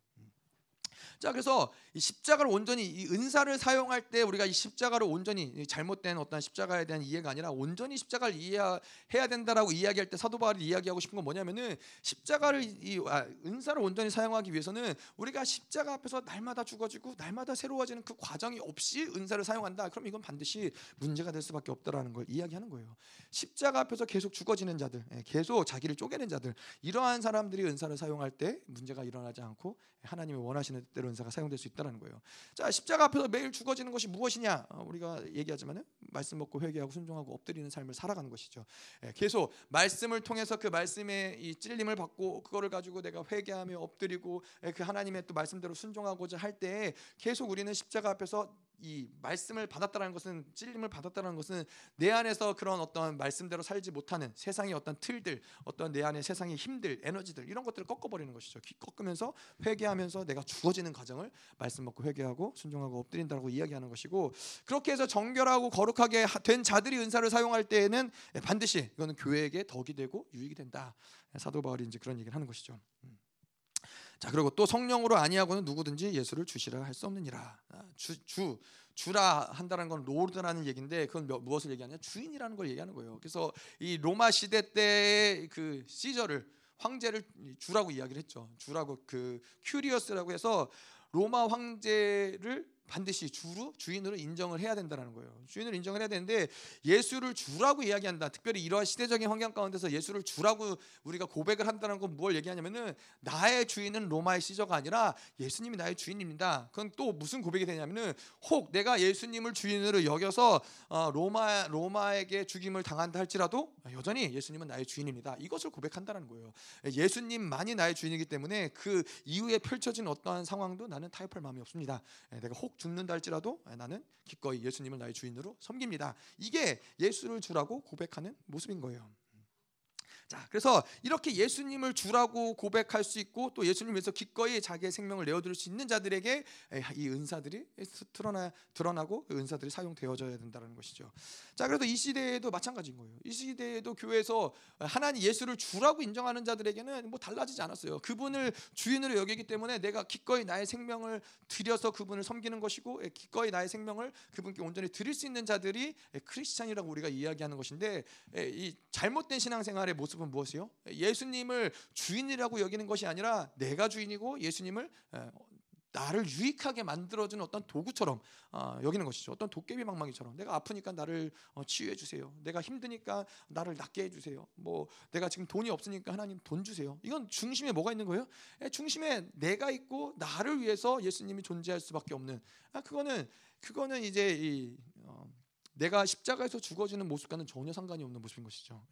자 그래서 이 십자가를 온전히 이 은사를 사용할 때 우리가 이 십자가를 온전히 잘못된 어떤 십자가에 대한 이해가 아니라 온전히 십자가를 이해해야 된다라고 이야기할 때 사도 바울이 이야기하고 싶은 건 뭐냐면은 십자가를 이 아, 은사를 온전히 사용하기 위해서는 우리가 십자가 앞에서 날마다 죽어지고 날마다 새로워지는 그 과정이 없이 은사를 사용한다. 그럼 이건 반드시 문제가 될 수밖에 없다라는 걸 이야기하는 거예요. 십자가 앞에서 계속 죽어지는 자들, 예, 계속 자기를 쪼개는 자들 이러한 사람들이 은사를 사용할 때 문제가 일어나지 않고 하나님이 원하시는 대로 은사가 사용될 수 있다는 거예요. 자 십자가 앞에서 매일 죽어지는 것이 무엇이냐? 어, 우리가 얘기하지만은 말씀 먹고 회개하고 순종하고 엎드리는 삶을 살아가는 것이죠. 예, 계속 말씀을 통해서 그 말씀의 이 찔림을 받고 그거를 가지고 내가 회개하며 엎드리고 예, 그 하나님의 또 말씀대로 순종하고자 할 때 계속 우리는 십자가 앞에서 이 말씀을 받았다는 것은 찔림을 받았다는 것은 내 안에서 그런 어떤 말씀대로 살지 못하는 세상의 어떤 틀들, 어떤 내 안의 세상의 힘들, 에너지들 이런 것들을 꺾어버리는 것이죠. 꺾으면서 회개하면서 내가 죽어지는 과정을 말씀 먹고 회개하고 순종하고 엎드린다고 이야기하는 것이고 그렇게 해서 정결하고 거룩하게 된 자들이 은사를 사용할 때에는 반드시 이거는 교회에게 덕이 되고 유익이 된다. 사도 바울이 이제 그런 얘기를 하는 것이죠. 음. 자 그리고 또 성령으로 아니하고는 누구든지 예수를 주시라 할 수 없느니라. 아, 주, 주 주라 한다는 건 Lord라는 얘기인데 그건 무엇을 얘기하냐? 주인이라는 걸 얘기하는 거예요. 그래서 이 로마 시대 때의 그 시저를 황제를 주라고 이야기를 했죠. 주라고 그 Kyrios라고 해서 로마 황제를 반드시 주로 주인으로 인정을 해야 된다는 거예요. 주인을 인정을 해야 되는데 예수를 주라고 이야기한다. 특별히 이러한 시대적인 환경 가운데서 예수를 주라고 우리가 고백을 한다는 건 뭘 얘기하냐면은 나의 주인은 로마의 시저가 아니라 예수님이 나의 주인입니다. 그건 또 무슨 고백이 되냐면은 혹 내가 예수님을 주인으로 여겨서 어, 로마 로마에게 죽임을 당한다 할지라도 여전히 예수님은 나의 주인입니다. 이것을 고백한다는 거예요. 예수님만이 나의 주인이기 때문에 그 이후에 펼쳐진 어떠한 상황도 나는 타협할 마음이 없습니다. 내가 혹 죽는다 할지라도 나는 기꺼이 예수님을 나의 주인으로 섬깁니다. 이게 예수를 주라고 고백하는 모습인 거예요. 자, 그래서 이렇게 예수님을 주라고 고백할 수 있고 또 예수님 위해서 기꺼이 자기의 생명을 내어드릴 수 있는 자들에게 이 은사들이 드러나 드러나고 그 은사들이 사용되어져야 된다는 것이죠. 자, 그래도 이 시대에도 마찬가지인 거예요. 이 시대에도 교회에서 하나님 예수를 주라고 인정하는 자들에게는 뭐 달라지지 않았어요. 그분을 주인으로 여기기 때문에 내가 기꺼이 나의 생명을 들여서 그분을 섬기는 것이고 기꺼이 나의 생명을 그분께 온전히 드릴 수 있는 자들이 크리스찬이라고 우리가 이야기하는 것인데 이 잘못된 신앙생활의 모습 모습은 무엇이요? 예수님을 주인이라고 여기는 것이 아니라 내가 주인이고 예수님을 나를 유익하게 만들어주는 어떤 도구처럼 어, 여기는 것이죠. 어떤 도깨비 망망이처럼 내가 아프니까 나를 어, 치유해 주세요. 내가 힘드니까 나를 낫게 해 주세요. 뭐 내가 지금 돈이 없으니까 하나님 돈 주세요. 이건 중심에 뭐가 있는 거예요? 예, 중심에 내가 있고 나를 위해서 예수님이 존재할 수밖에 없는. 아, 그거는 그거는 이제 이, 어, 내가 십자가에서 죽어지는 모습과는 전혀 상관이 없는 모습인 것이죠.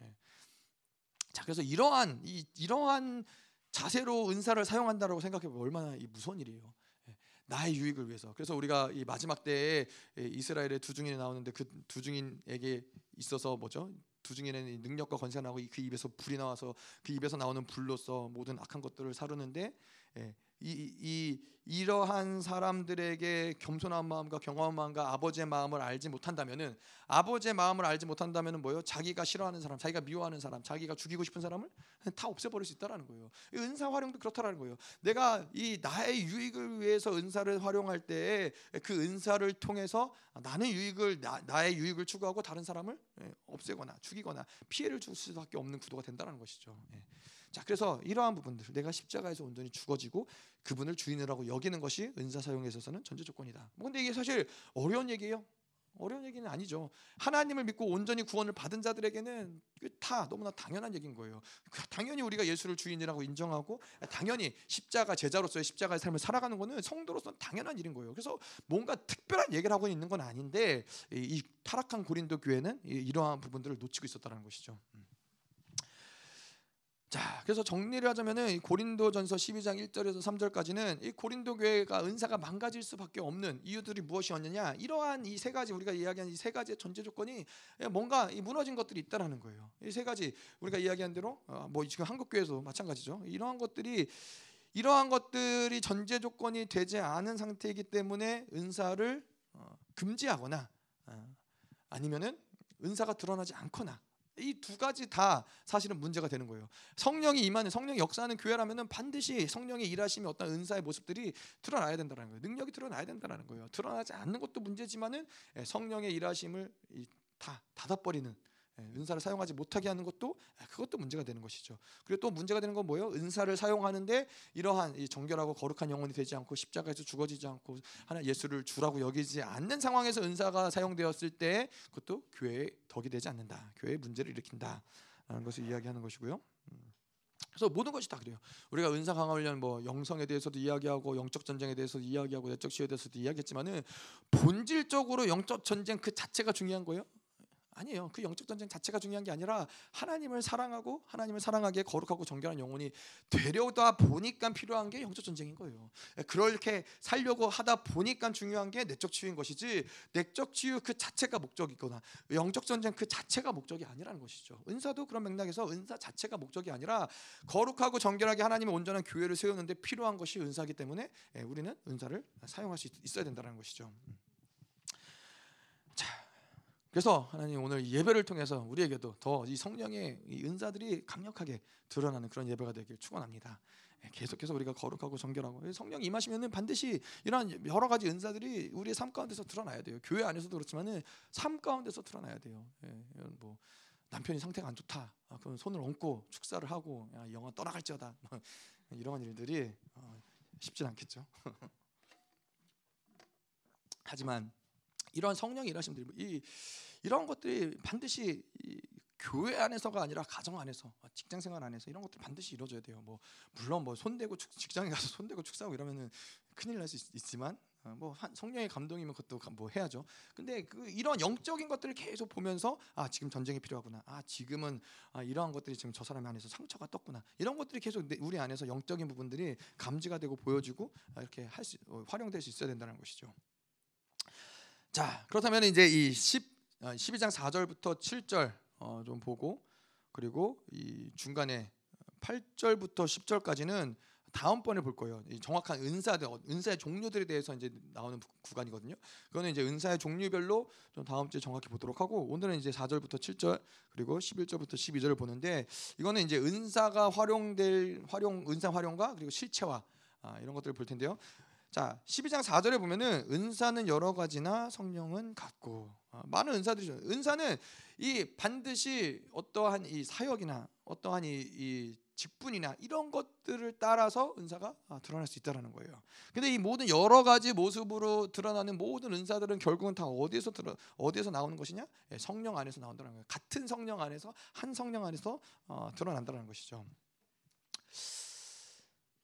예. 자, 그래서 이러한 이, 이러한 자세로 은사를 사용한다라고 생각해 보면 얼마나 이 무서운 일이에요. 예, 나의 유익을 위해서. 그래서 우리가 이 마지막 때에 이스라엘의 두 증인이 나오는데 그두 증인에게 있어서 뭐죠? 두 증인의 능력과 권세가 나고 그 입에서 불이 나와서 그 입에서 나오는 불로서 모든 악한 것들을 사르는데 예, 이, 이 이 러한 사람들에게 겸손한 마음과 경험한 마음과 아버지의 마음을 알지 못한다면은 아버지의 마음을 알지 못한다면은 뭐요? 자기가 싫어하는 사람, 자기가 미워하는 사람, 자기가 죽이고 싶은 사람을 다 없애버릴 수 있다라는 거예요. 은사 활용도 그렇다라는 거예요. 내가 이 나의 유익을 위해서 은사를 활용할 때그 은사를 통해서 나는 유익을 나, 의 유익을 추구하고 다른 사람을 예, 없애거나 죽이거나 피해를 줄 수밖에 없는 구도가 된다는 것이죠. 예. 자, 그래서 이러한 부분들 내가 십자가에서 온전히 죽어지고 그분을 주인이라고 여기는 것이 은사 사용에 있어서는 전제 조건이다. 뭐 근데 이게 사실 어려운 얘기예요. 어려운 얘기는 아니죠. 하나님을 믿고 온전히 구원을 받은 자들에게는 다 너무나 당연한 얘기인 거예요. 그 당연히 우리가 예수를 주인이라고 인정하고 당연히 십자가 제자로서의 십자가의 삶을 살아가는 것은 성도로서는 당연한 일인 거예요. 그래서 뭔가 특별한 얘기를 하고 있는 건 아닌데 이 타락한 고린도 교회는 이러한 부분들을 놓치고 있었다는 것이죠. 음. 자, 그래서 정리를 하자면은 고린도전서 12장 1절에서 3절까지는 이 고린도 교회가 은사가 망가질 수밖에 없는 이유들이 무엇이었느냐? 이러한 이 세 가지 우리가 이야기한 이 세 가지의 전제 조건이 뭔가 무너진 것들이 있다라는 거예요. 이 세 가지 우리가 이야기한 대로 어, 뭐 지금 한국 교회에서 마찬가지죠. 이러한 것들이 이러한 것들이 전제 조건이 되지 않은 상태이기 때문에 은사를 어, 금지하거나 어, 아니면은 은사가 드러나지 않거나 이 두 가지 다 사실은 문제가 되는 거예요. 성령이 임하는 성령이 역사하는 교회라면은 반드시 성령의 일하심이 어떤 은사의 모습들이 드러나야 된다는 거예요. 능력이 드러나야 된다는 거예요. 드러나지 않는 것도 문제지만은 예, 성령의 일하심을 다 닫아버리는 예, 은사를 사용하지 못하게 하는 것도 아, 그것도 문제가 되는 것이죠. 그리고 또 문제가 되는 건 뭐예요? 은사를 사용하는데 이러한 정결하고 거룩한 영혼이 되지 않고 십자가에서 죽어지지 않고 하나 예수를 주라고 여기지 않는 상황에서 은사가 사용되었을 때 그것도 교회의 덕이 되지 않는다. 교회의 문제를 일으킨다라는 것을 이야기하는 것이고요. 음. 그래서 모든 것이 다 그래요. 우리가 은사 강화 훈련 뭐 영성에 대해서도 이야기하고 영적 전쟁에 대해서도 이야기하고 내적 치유에 대해서도 이야기했지만은 본질적으로 영적 전쟁 그 자체가 중요한 거예요. 아니에요. 그 영적 전쟁 자체가 중요한 게 아니라 하나님을 사랑하고 하나님을 사랑하기에 거룩하고 정결한 영혼이 되려다 보니까 필요한 게 영적 전쟁인 거예요. 그렇게 살려고 하다 보니까 중요한 게 내적 치유인 것이지 내적 치유 그 자체가 목적이거나 영적 전쟁 그 자체가 목적이 아니라는 것이죠. 은사도 그런 맥락에서 은사 자체가 목적이 아니라 거룩하고 정결하게 하나님의 온전한 교회를 세우는데 필요한 것이 은사이기 때문에 예, 우리는 은사를 사용할 수 있어야 된다는 것이죠. 자. 그래서 하나님 오늘 예배를 통해서 우리에게도 더 이 성령의 이 은사들이 강력하게 드러나는 그런 예배가 되길 축원합니다. 예, 계속해서 우리가 거룩하고 정결하고 성령 임하시면은 반드시 이러한 여러 가지 은사들이 우리의 삶 가운데서 드러나야 돼요. 교회 안에서도 그렇지만은 삶 가운데서 드러나야 돼요. 예, 뭐 남편이 상태가 안 좋다. 아, 그럼 손을 얹고 축사를 하고 야, 영화 떠나갈지어다. <laughs> 이런 일들이 어, 쉽진 않겠죠. <laughs> 하지만 이런 성령 일하심들이 이 이런 것들이 반드시 이 교회 안에서가 아니라 가정 안에서 직장 생활 안에서 이런 것들 반드시 이루어져야 돼요. 뭐 물론 뭐 손대고 축, 직장에 가서 손대고 축사하고 이러면은 큰일 날 수 있지만 어, 뭐 성령의 감동이면 그것도 뭐 해야죠. 근데 그 이런 영적인 것들을 계속 보면서 아 지금 전쟁이 필요하구나. 아 지금은 아, 이러한 것들이 지금 저 사람 안에서 상처가 떴구나. 이런 것들이 계속 우리 안에서 영적인 부분들이 감지가 되고 보여지고 아, 이렇게 할수 어, 활용될 수 있어야 된다는 것이죠. 자 그렇다면 이제 이 10, 12장 4절부터 7절 어, 좀 보고 그리고 이 중간에 8절부터 10절까지는 다음번에 볼 거예요. 이 정확한 은사들, 은사의 종류들에 대해서 이제 나오는 구간이거든요. 그거는 이제 은사의 종류별로 좀 다음 주에 정확히 보도록 하고 오늘은 이제 4절부터 7절 그리고 11절부터 12절을 보는데 이거는 이제 은사가 활용될 활용 은사 활용과 그리고 실체화 아, 이런 것들을 볼 텐데요. 자, 12장 4절에 보면은 은사는 여러 가지나 성령은 같고 아, 많은 은사들이죠. 은사는 이 반드시 어떠한 이 사역이나 어떠한 이, 이 직분이나 이런 것들을 따라서 은사가 아, 드러날 수 있다라는 거예요. 근데 이 모든 여러 가지 모습으로 드러나는 모든 은사들은 결국은 다 어디에서 들어 어디에서 나오는 것이냐? 예, 성령 안에서 나온다는 거예요. 같은 성령 안에서 한 성령 안에서 어, 드러난다는 것이죠.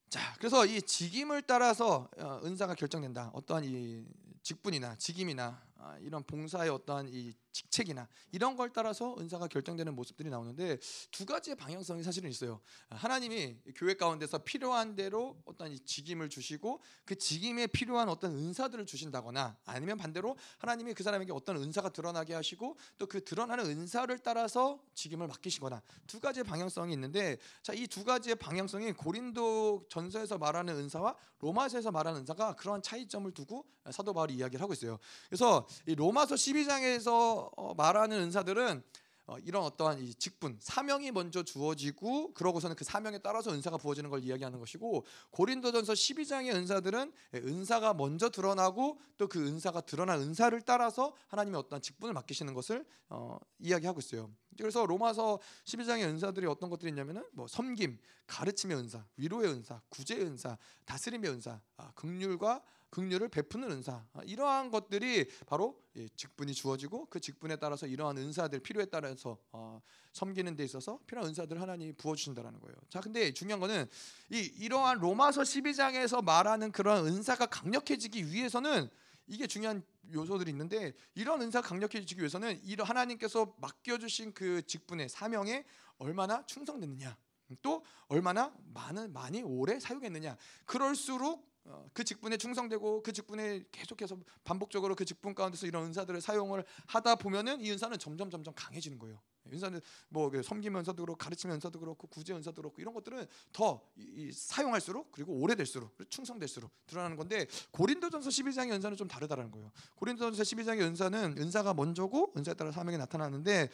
자, 그래서 이 직임을 따라서 어, 은사가 결정된다. 어떠한 이 직분이나 직임이나 아, 이런 봉사의 어떠한 이 직책이나 이런 걸 따라서 은사가 결정되는 모습들이 나오는데 두 가지의 방향성이 사실은 있어요. 하나님이 교회 가운데서 필요한 대로 어떤 직임을 주시고 그 직임에 필요한 어떤 은사들을 주신다거나 아니면 반대로 하나님이 그 사람에게 어떤 은사가 드러나게 하시고 또 그 드러나는 은사를 따라서 직임을 맡기시거나 두 가지의 방향성이 있는데 자 이 두 가지의 방향성이 고린도 전서에서 말하는 은사와 로마서에서 말하는 은사가 그러한 차이점을 두고 사도 바울이 이야기를 하고 있어요. 그래서 이 로마서 12장에서 어, 말하는 은사들은 어, 이런 어떠한 이 직분, 사명이 먼저 주어지고 그러고서는 그 사명에 따라서 은사가 부어지는 걸 이야기하는 것이고 고린도전서 12장의 은사들은 예, 은사가 먼저 드러나고 또 그 은사가 드러난 은사를 따라서 하나님의 어떤 직분을 맡기시는 것을 어, 이야기하고 있어요. 그래서 로마서 12장의 은사들이 어떤 것들이 있냐면은 뭐 섬김, 가르침의 은사, 위로의 은사, 구제의 은사, 다스림의 은사, 아, 극률과 긍휼을 베푸는 은사 아, 이러한 것들이 바로 직분이 주어지고 그 직분에 따라서 이러한 은사들 필요에 따라서 어, 섬기는 데 있어서 필요한 은사들 하나님이 부어 주신다라는 거예요. 자, 근데 중요한 거는 이 이러한 로마서 12장에서 말하는 그런 은사가 강력해지기 위해서는 이게 중요한 요소들이 있는데 이런 은사 강력해지기 위해서는 이런 하나님께서 맡겨 주신 그 직분의 사명에 얼마나 충성됐느냐 또 얼마나 많은 많이 오래 사용했느냐 그럴수록 어, 그 직분에 충성되고 그 직분에 계속해서 반복적으로 그 직분 가운데서 이런 은사들을 사용을 하다 보면은 이 은사는 점점 점점 강해지는 거예요. 은사는 뭐그 섬기면서도 그렇고 가르치면서도 그렇고 구제 은사도 그렇고 이런 것들은 더 이, 사용할수록 그리고 오래될수록 충성될수록 드러나는 건데 고린도전서 12장의 은사는 좀 다르다라는 거예요. 고린도전서 12장의 은사는 은사가 먼저고 은사에 따라 사명이 나타나는데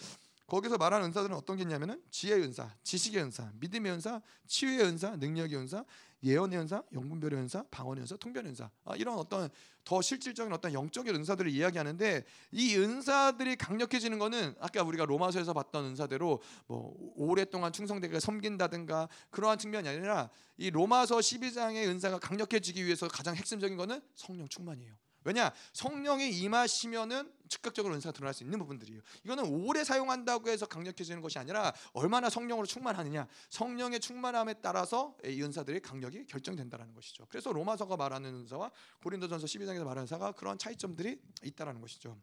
거기서 말하는 은사들은 어떤 게 있냐면은 지혜의 은사, 지식의 은사, 믿음의 은사, 치유의 은사, 능력의 은사, 예언의 은사, 영분별의 은사, 방언의 은사, 통변의 은사 아, 이런 어떤 더 실질적인 어떤 영적인 은사들을 이야기하는데 이 은사들이 강력해지는 것은 아까 우리가 로마서에서 봤던 은사대로 뭐 오랫동안 충성되게 섬긴다든가 그러한 측면이 아니라 이 로마서 12장의 은사가 강력해지기 위해서 가장 핵심적인 것은 성령 충만이에요. 왜냐 성령이 임하시면은 즉각적으로 은사가 드러날 수 있는 부분들이에요. 이거는 오래 사용한다고 해서 강력해지는 것이 아니라 얼마나 성령으로 충만하느냐, 성령의 충만함에 따라서 이 은사들의 강력이 결정된다는 것이죠. 그래서 로마서가 말하는 은사와 고린도전서 12장에서 말하는 은사가 그런 차이점들이 있다라는 것이죠.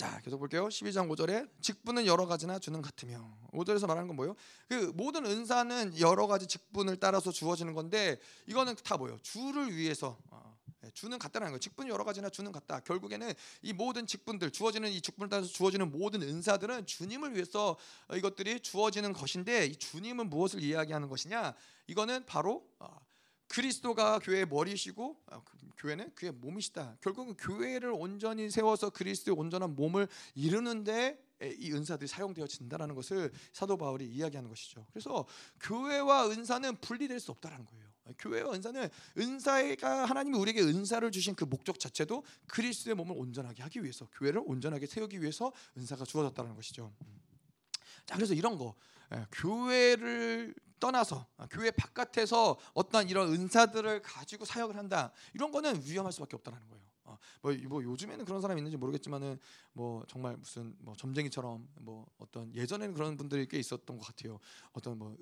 자, 계속 볼게요. 12장 5절에 직분은 여러 가지나 주는 같으며 5절에서 말하는 건 뭐예요? 그 모든 은사는 여러 가지 직분을 따라서 주어지는 건데 이거는 다 뭐예요? 주를 위해서 어, 예, 주는 같다는 거예요. 직분이 여러 가지나 주는 같다. 결국에는 이 모든 직분들 주어지는 이 직분을 따라서 주어지는 모든 은사들은 주님을 위해서 이것들이 주어지는 것인데 이 주님은 무엇을 이야기하는 것이냐? 이거는 바로 어, 그리스도가 교회의 머리시고 어, 그 교회는 그의 몸이시다. 결국은 교회를 온전히 세워서 그리스도의 온전한 몸을 이루는데 이 은사들이 사용되어진다라는 것을 사도 바울이 이야기하는 것이죠. 그래서 교회와 은사는 분리될 수 없다라는 거예요. 교회와 은사는 은사가 하나님이 우리에게 은사를 주신 그 목적 자체도 그리스도의 몸을 온전하게 하기 위해서 교회를 온전하게 세우기 위해서 은사가 주어졌다는 것이죠. 자 그래서 이런 거 예, 교회를 떠나서 아, 교회 바깥에서 어떤 이런 은사들을 가지고 사역을 한다 이런 거는 위험할 수밖에 없다는 거예요. 어, 뭐, 뭐 요즘에는 그런 사람이 있는지 모르겠지만은 뭐 정말 무슨 뭐 점쟁이처럼 뭐 어떤 예전에는 그런 분들이 꽤 있었던 것 같아요. 어떤 뭐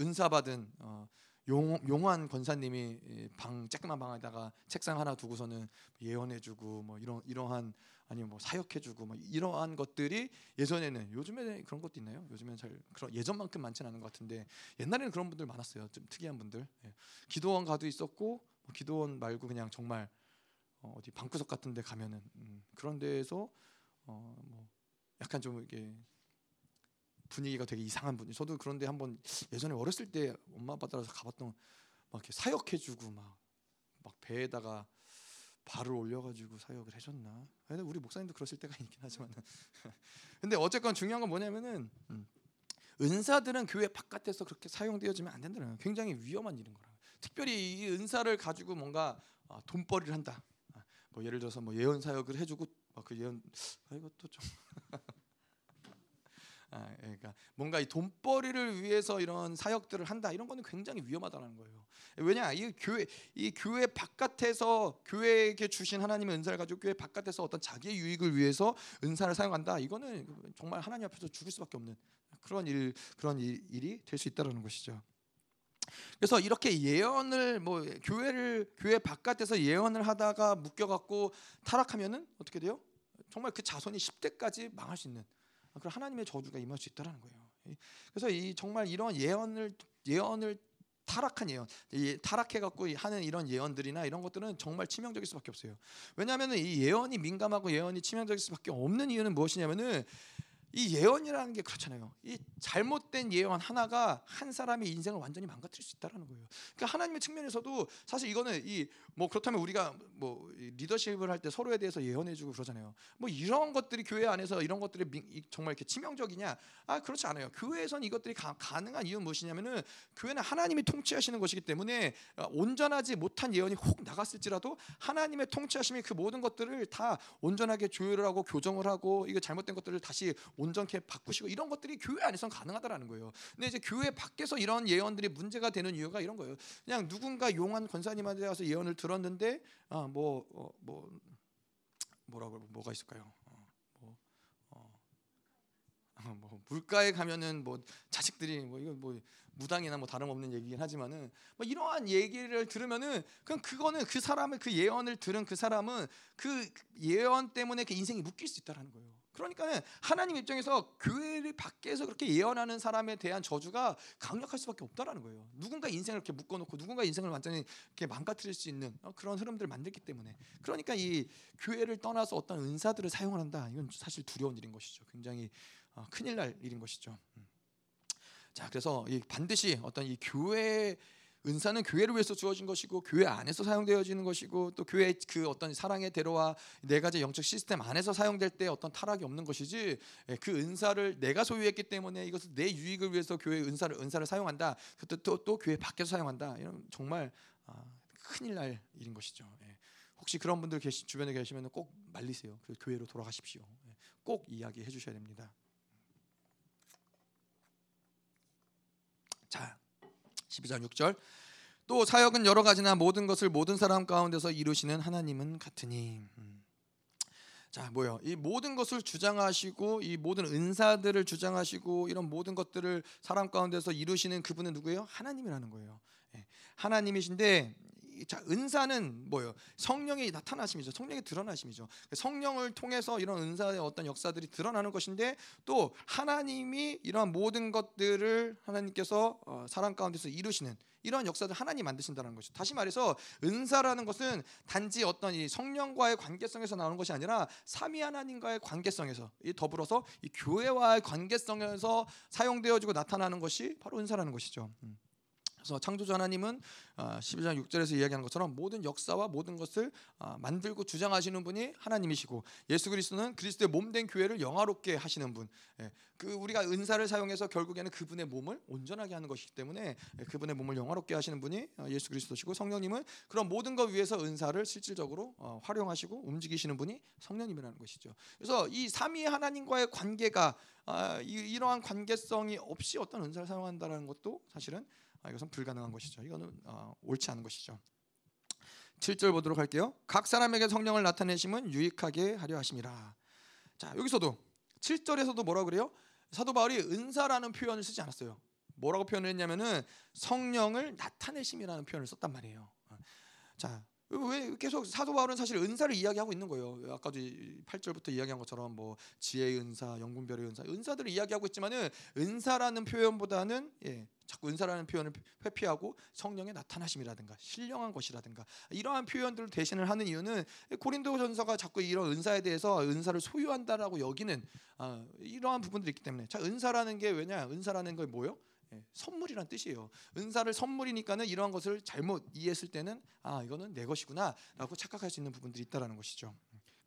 은사 받은 어, 용, 용환 권사님이 방 쬐끄만 방에다가 책상 하나 두고서는 예언해주고 뭐 이런 이러한 아니면 뭐 사역해주고 뭐 이러한 것들이 예전에는 요즘에 그런 것도 있나요? 요즘에는 잘 그런 예전만큼 많지는 않은 것 같은데 옛날에는 그런 분들 많았어요. 좀 특이한 분들. 예. 기도원 가도 있었고 뭐 기도원 말고 그냥 정말 어, 디 방구석 같은데 가면은 음, 그런 데에서 어, 뭐 약간 좀 이게 분위기가 되게 이상한 분이. 저도 그런데 한번 예전에 어렸을 때 엄마 아빠 따라서 가봤던 막 이렇게 사역해주고 막 막 배에다가 발을 올려가지고 사역을 해줬나? 근데 우리 목사님도 그러실 때가 있긴 하지만 <laughs> 근데 어쨌건 중요한 건 뭐냐면은 음, 은사들은 교회 바깥에서 그렇게 사용되어지면 안 된다는 거예요. 굉장히 위험한 일인 거라. 특별히 이 은사를 가지고 뭔가 어, 돈벌이를 한다. 아, 뭐 예를 들어서 뭐 예언 사역을 해주고 그 예언 아, 이것도 좀 아, <laughs> 예, 그러니까 뭔가 이 돈벌이를 위해서 이런 사역들을 한다 이런 거는 굉장히 위험하다는 거예요. 왜냐 이 교회 이 교회 바깥에서 교회에게 주신 하나님의 은사를 가지고 교회 바깥에서 어떤 자기의 유익을 위해서 은사를 사용한다 이거는 정말 하나님 앞에서 죽을 수밖에 없는 그런 일 그런 일, 이 될 수 있다라는 것이죠. 그래서 이렇게 예언을 뭐 교회를 교회 바깥에서 예언을 하다가 묶여 갖고 타락하면은 어떻게 돼요? 정말 그 자손이 10대까지 망할 수 있는 그런 하나님의 저주가 임할 수 있다라는 거예요. 그래서 이 정말 이런 예언을 예언을 타락한 예언, 타락해 갖고 하는 이런 예언들이나 이런 것들은 정말 치명적일 수밖에 없어요. 왜냐하면 이 예언이 민감하고 예언이 치명적일 수밖에 없는 이유는 무엇이냐면은 이 예언이라는 게 그렇잖아요. 이 잘못된 예언 하나가 한 사람의 인생을 완전히 망가뜨릴 수 있다라는 거예요. 그러니까 하나님의 측면에서도 사실 이거는 이 뭐 그렇다면 우리가 뭐 리더십을 할 때 서로에 대해서 예언해주고 그러잖아요. 뭐 이런 것들이 교회 안에서 이런 것들이 정말 이렇게 치명적이냐? 아 그렇지 않아요. 교회에선 이것들이 가, 능한 이유는 무엇이냐면은 교회는 하나님이 통치하시는 것이기 때문에 어, 온전하지 못한 예언이 혹 나갔을지라도 하나님의 통치하심이 그 모든 것들을 다 온전하게 조율을 하고 교정을 하고 이거 잘못된 것들을 다시 온전케 바꾸시고 이런 것들이 교회 안에서는 가능하다라는 거예요. 근데 이제 교회 밖에서 이런 예언들이 문제가 되는 이유가 이런 거예요. 그냥 누군가 용한 권사님한테 가서 예언을 들었는데 아뭐뭐 어, 뭐, 뭐라고 뭐가 있을까요? 어, 뭐, 어, 어, <laughs> 뭐 물가에 가면은 뭐 자식들이 뭐 이거 뭐 무당이나 뭐 다름없는 얘기긴 하지만은 뭐 이러한 얘기를 들으면은 그냥 그거는 그 사람의 그 예언을 들은 그 사람은 그 예언 때문에 그 인생이 묶일 수 있다라는 거예요. 그러니까 하나님 입장에서 교회를 밖에서 그렇게 예언하는 사람에 대한 저주가 강력할 수밖에 없다라는 거예요. 누군가 인생을 이렇게 묶어놓고 누군가 인생을 완전히 이렇게 망가뜨릴 수 있는 어, 그런 흐름들을 만들기 때문에 그러니까 이 교회를 떠나서 어떤 은사들을 사용한다 이건 사실 두려운 일인 것이죠. 굉장히 어, 큰일 날 일인 것이죠. 음. 자 그래서 반드시 어떤 이 교회 은사는 교회를 위해서 주어진 것이고 교회 안에서 사용되어지는 것이고 또 교회 그 어떤 사랑의 대로와 네 가지 영적 시스템 안에서 사용될 때 어떤 타락이 없는 것이지 예, 그 은사를 내가 소유했기 때문에 이것을 내 유익을 위해서 교회 은사를 은사를 사용한다. 또, 또, 또 교회 밖에서 사용한다. 이런 정말 아, 큰일 날 일인 것이죠. 예. 혹시 그런 분들 계시, 주변에 계시면 꼭 말리세요. 그 교회로 돌아가십시오. 예. 꼭 이야기해 주셔야 됩니다. 자, 12장 6절. 또 사역은 여러 가지나 모든 것을 모든 사람 가운데서 이루시는 하나님은 같으니. 음. 자 뭐요? 이 모든 것을 주장하시고 이 모든 은사들을 주장하시고 이런 모든 것들을 사람 가운데서 이루시는 그분은 누구예요? 하나님이라는 거예요. 예. 하나님이신데 자 은사는 뭐예요? 성령이 나타나심이죠. 성령이 드러나심이죠. 성령을 통해서 이런 은사의 어떤 역사들이 드러나는 것인데 또 하나님이 이러한 모든 것들을 하나님께서 어, 사람 가운데서 이루시는 이런 역사를 하나님 만드신다는 것이죠. 다시 말해서 은사라는 것은 단지 어떤 이 성령과의 관계성에서 나오는 것이 아니라 삼위 하나님과의 관계성에서 더불어서 이 교회와의 관계성에서 사용되어지고 나타나는 것이 바로 은사라는 것이죠. 음. 그래서 창조주 하나님은 12장 아, 6절에서 이야기하는 것처럼 모든 역사와 모든 것을 아, 만들고 주장하시는 분이 하나님이시고 예수 그리스도는 그리스도의 몸된 교회를 영화롭게 하시는 분. 예, 그 우리가 은사를 사용해서 결국에는 그분의 몸을 온전하게 하는 것이기 때문에 예, 그분의 몸을 영화롭게 하시는 분이 어, 예수 그리스도시고 성령님은 그런 모든 것 위해서 은사를 실질적으로 어, 활용하시고 움직이시는 분이 성령님이라는 것이죠. 그래서 이 삼위 하나님과의 관계가 아, 이러한 관계성이 없이 어떤 은사를 사용한다는 것도 사실은 아, 이것은 불가능한 것이죠. 이거는 어, 옳지 않은 것이죠. 7절 보도록 할게요. 각 사람에게 성령을 나타내심은 유익하게 하려 하심이라. 자 여기서도 7절에서도 뭐라 그래요? 사도 바울이 은사라는 표현을 쓰지 않았어요. 뭐라고 표현을 했냐면은 성령을 나타내심이라는 표현을 썼단 말이에요. 자, 왜 계속 사도 바울은 사실 은사를 이야기하고 있는 거예요. 아까도 8절부터 이야기한 것처럼 뭐 지혜의 은사, 영분별의 은사, 은사들을 이야기하고 있지만은 은사라는 표현보다는 예, 자꾸 은사라는 표현을 회피하고 성령의 나타나심이라든가 신령한 것이라든가 이러한 표현들을 대신을 하는 이유는 고린도전서가 자꾸 이런 은사에 대해서 은사를 소유한다라고 여기는 아, 이러한 부분들이 있기 때문에 자 은사라는 게 왜냐 은사라는 게 뭐요? 예, 선물이란 뜻이에요. 은사를 선물이니까는 이러한 것을 잘못 이해했을 때는 아 이거는 내 것이구나라고 착각할 수 있는 부분들이 있다라는 것이죠.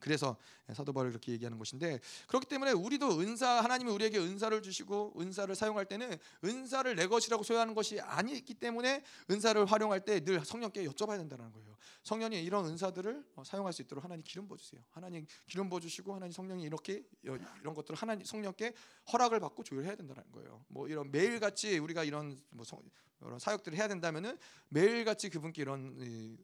그래서 사도 바울이 그렇게 얘기하는 것인데 그렇기 때문에 우리도 은사 하나님이 우리에게 은사를 주시고 은사를 사용할 때는 은사를 내 것이라고 소유하는 것이 아니기 때문에 은사를 활용할 때 늘 성령께 여쭤봐야 된다는 거예요. 성령이 이런 은사들을 어, 사용할 수 있도록 하나님 기름 부어 주세요. 하나님 기름 부어 주시고 하나님 성령이 이렇게 이런 것들을 하나님 성령께 허락을 받고 조율해야 된다는 거예요. 뭐 이런 매일 같이 우리가 이런 뭐 이런 사역들을 해야 된다면은 매일같이 그분께 이런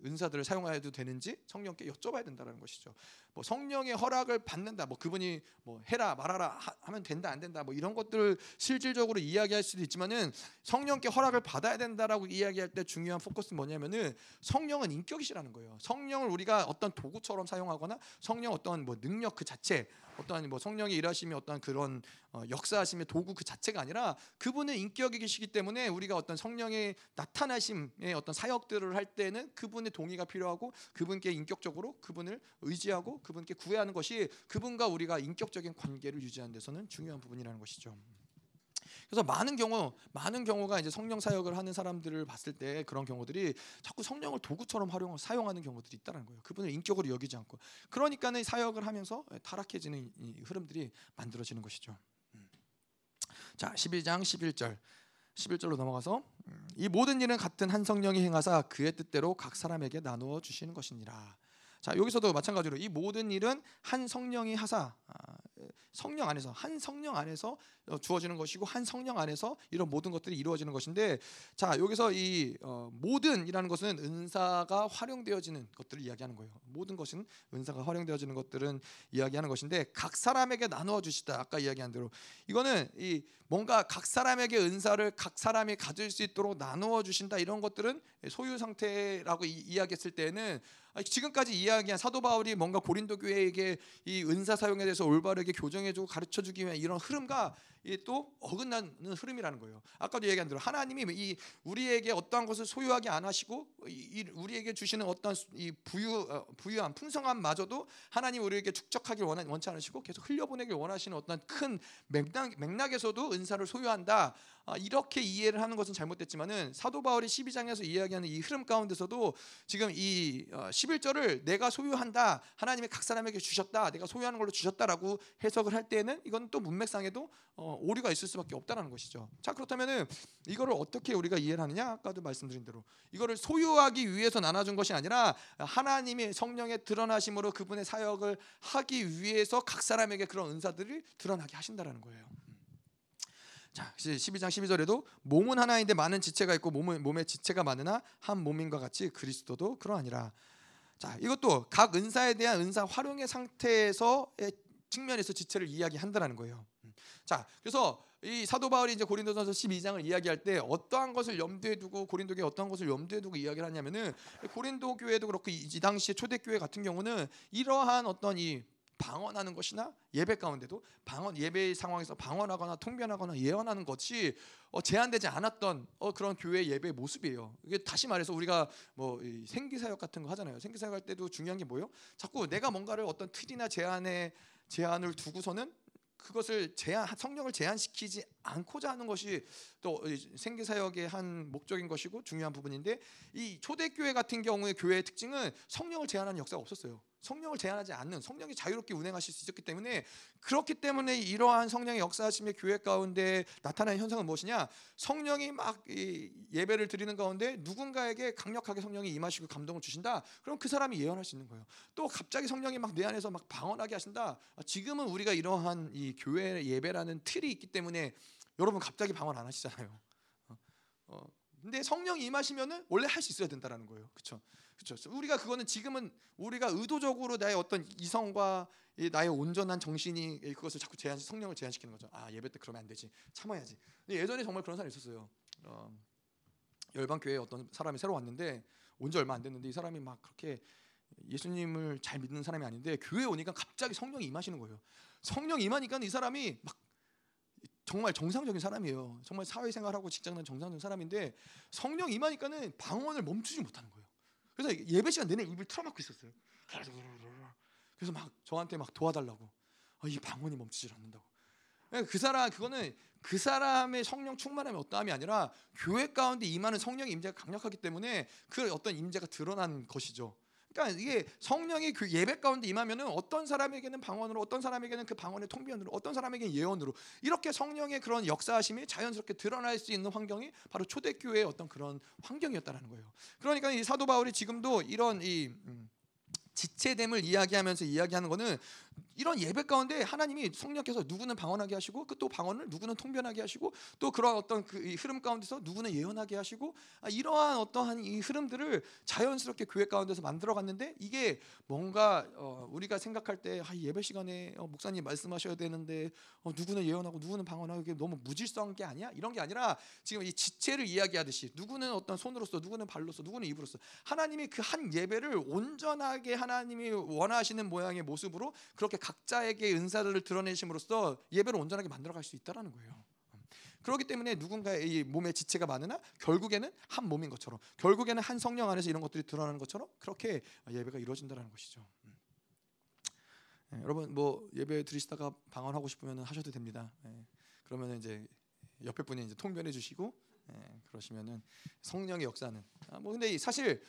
은사들을 사용해도 되는지 성령께 여쭤봐야 된다는 것이죠. 뭐 성령의 허락을 받는다, 뭐 그분이 뭐 해라 말하라 하 면 된다 안 된다, 뭐 이런 것들을 실질적으로 이야기할 수도 있지만은 성령께 허락을 받아야 된다라고 이야기할 때 중요한 포커스는 뭐냐면은 성령은 인격이시라는 거예요. 성령을 우리가 어떤 도구처럼 사용하거나 성령 어떤 뭐 능력 그 자체 어떠한 뭐 성령의 일하심이 어떠한 그런 어, 역사하심의 도구 그 자체가 아니라 그분의 인격이시기 때문에 우리가 어떤 성령의 나타나심의 어떤 사역들을 할 때는 그분의 동의가 필요하고 그분께 인격적으로 그분을 의지하고 그분께 구애하는 것이 그분과 우리가 인격적인 관계를 유지하는 데서는 중요한 부분이라는 것이죠. 그래서 많은 경우 많은 경우가 이제 성령 사역을 하는 사람들을 봤을 때 그런 경우들이 자꾸 성령을 도구처럼 활용 사용하는 경우들이 있다는 거예요. 그분을 인격으로 여기지 않고 그러니까는 사역을 하면서 타락해지는 흐름들이 만들어지는 것이죠. 음. 자, 12장 11절. 11절로 넘어가서 음, 이 모든 일은 같은 한 성령이 행하사 그의 뜻대로 각 사람에게 나누어 주시는 것이니라. 자 여기서도 마찬가지로 이 모든 일은 한 성령이 하사 아, 성령 안에서 한 성령 안에서 어, 주어지는 것이고 한 성령 안에서 이런 모든 것들이 이루어지는 것인데 자 여기서 이 어, 모든이라는 것은 은사가 활용되어지는 것들을 이야기하는 거예요. 모든 것은 은사가 활용되어지는 것들은 이야기하는 것인데 각 사람에게 나누어 주시다. 아까 이야기한 대로 이거는 이 뭔가 각 사람에게 은사를 각 사람이 가질 수 있도록 나누어 주신다 이런 것들은 소유 상태라고 이, 야기했을 때는 지금까지 이야기한 사도 바울이 뭔가 고린도 교회에게 이 은사 사용에 대해서 올바르게 교정해주고 가르쳐주기 위한 이런 흐름과 또 어긋나는 흐름이라는 거예요. 아까도 얘기한 대로 하나님이 이 우리에게 어떠한 것을 소유하게 안 하시고 이 우리에게 주시는 어떠한 이 부유 어, 부유함 풍성함마저도 하나님 우리에게 축적하길 원하, 원치 않으시고 계속 흘려보내길 원하시는 어떤 큰 맥락, 맥락에서도 은사를 소유한다. 아, 이렇게 이해를 하는 것은 잘못됐지만은 사도 바울이 12장에서 이야기하는 이 흐름 가운데서도 지금 이 11절을 어, 내가 소유한다. 하나님이 각 사람에게 주셨다. 내가 소유하는 걸로 주셨다라고 해석을 할 때는 이건 또 문맥상에도 어, 오류가 있을 수밖에 없다라는 것이죠. 자 그렇다면은 이거를 어떻게 우리가 이해를 하느냐? 아까도 말씀드린 대로 이거를 소유하기 위해서 나눠준 것이 아니라 하나님의 성령의 드러나심으로 그분의 사역을 하기 위해서 각 사람에게 그런 은사들을 드러나게 하신다라는 거예요. 자, 12장 12절에도 몸은 하나인데 많은 지체가 있고 몸은 몸에 지체가 많으나 한 몸인과 같이 그리스도도 그러하니라. 자, 이것도 각 은사에 대한 은사 활용의 상태에서의 측면에서 지체를 이야기한다라는 거예요. 자, 그래서 이 사도 바울이 이제 고린도전서 12장을 이야기할 때 어떠한 것을 염두에 두고 고린도교에 어떠한 것을 염두에 두고 이야기를 하냐면은 고린도 교회도 그렇고 이 당시의 초대 교회 같은 경우는 이러한 어떤 이 방언하는 것이나 예배 가운데도 방언 예배 상황에서 방언하거나 통변하거나 예언하는 것이 어, 제한되지 않았던 어, 그런 교회 예배 모습이에요. 이게 다시 말해서 우리가 뭐 생기사역 같은 거 하잖아요. 생기사역 할 때도 중요한 게 뭐예요? 자꾸 내가 뭔가를 어떤 틀이나 제한에 제한을 두고서는 그것을 제한 성령을 제한시키지 않고자 하는 것이 또 생계 사역의 한 목적인 것이고 중요한 부분인데 이 초대교회 같은 경우에 교회의 특징은 성령을 제한하는 역사가 없었어요. 성령을 제한하지 않는 성령이 자유롭게 운행하실 수 있었기 때문에 그렇기 때문에 이러한 성령의 역사하심의 교회 가운데 나타나는 현상은 무엇이냐? 성령이 막 예배를 드리는 가운데 누군가에게 강력하게 성령이 임하시고 감동을 주신다. 그럼 그 사람이 예언할 수 있는 거예요. 또 갑자기 성령이 막 내 안에서 막 방언하게 하신다. 지금은 우리가 이러한 이 교회 예배라는 틀이 있기 때문에 여러분 갑자기 방언 안 하시잖아요. 어, 어. 근데 성령이 임하시면은 원래 할 수 있어야 된다라는 거예요. 그렇죠? 그렇죠. 우리가 그거는 지금은 우리가 의도적으로 나의 어떤 이성과 나의 온전한 정신이 그것을 자꾸 제한 성령을 제한시키는 거죠. 아 예배 때 그러면 안 되지. 참아야지. 예전에 정말 그런 사람이 있었어요. 어, 열방 교회에 어떤 사람이 새로 왔는데 온 지 얼마 안 됐는데 이 사람이 막 그렇게 예수님을 잘 믿는 사람이 아닌데 교회 오니까 갑자기 성령이 임하시는 거예요. 성령 임하니까 이 사람이 막 정말 정상적인 사람이에요. 정말 사회생활하고 직장은 정상적인 사람인데 성령 임하니까는 방언을 멈추지 못하는 거예요. 그래서 예배 시간 내내 입을 틀어막고 있었어요. 그래서 막 저한테 막 도와달라고. 아, 이 방언이 멈추질 않는다고. 예, 그 사람 그거는 그 사람의 성령 충만함이 어떠함이 아니라 교회 가운데 임하는 성령의 임재가 강력하기 때문에 그 어떤 임재가 드러난 것이죠. 그러니까 이게 성령이 그 예배 가운데 임하면은 어떤 사람에게는 방언으로, 어떤 사람에게는 그 방언의 통변으로, 어떤 사람에게는 예언으로 이렇게 성령의 그런 역사하심이 자연스럽게 드러날 수 있는 환경이 바로 초대교회의 어떤 그런 환경이었다라는 거예요. 그러니까 이 사도 바울이 지금도 이런 이 음, 지체됨을 이야기하면서 이야기하는 것은 이런 예배 가운데 하나님이 성령께서 누구는 방언하게 하시고 그 또 방언을 누구는 통변하게 하시고 또 그러한 어떤 그 흐름 가운데서 누구는 예언하게 하시고 아, 이러한 어떠한 이 흐름들을 자연스럽게 교회 가운데서 만들어 갔는데 이게 뭔가 어, 우리가 생각할 때 아, 예배 시간에 어, 목사님 말씀하셔야 되는데 어, 누구는 예언하고 누구는 방언하고 이게 너무 무질서한 게 아니야? 이런 게 아니라 지금 이 지체를 이야기하듯이 누구는 어떤 손으로서 누구는 발로서 누구는 입으로서 하나님이 그 한 예배를 온전하게 하나님이 원하시는 모양의 모습으로 그렇게 각자에게 은사를 드러내심으로써 예배를 온전하게 만들어갈 수 있다라는 거예요. 그렇기 때문에 누군가의 이 몸의 지체가 많으나 결국에는 한 몸인 것처럼 결국에는 한 성령 안에서 이런 것들이 드러나는 것처럼 그렇게 예배가 이루어진다는 것이죠. 네, 여러분 뭐 예배 드리시다가 방언하고 싶으면 하셔도 됩니다. 네, 그러면 이제 옆에 분이 이제 통변해 주시고 네, 그러시면은 성령의 역사는 아, 뭐 근데 사실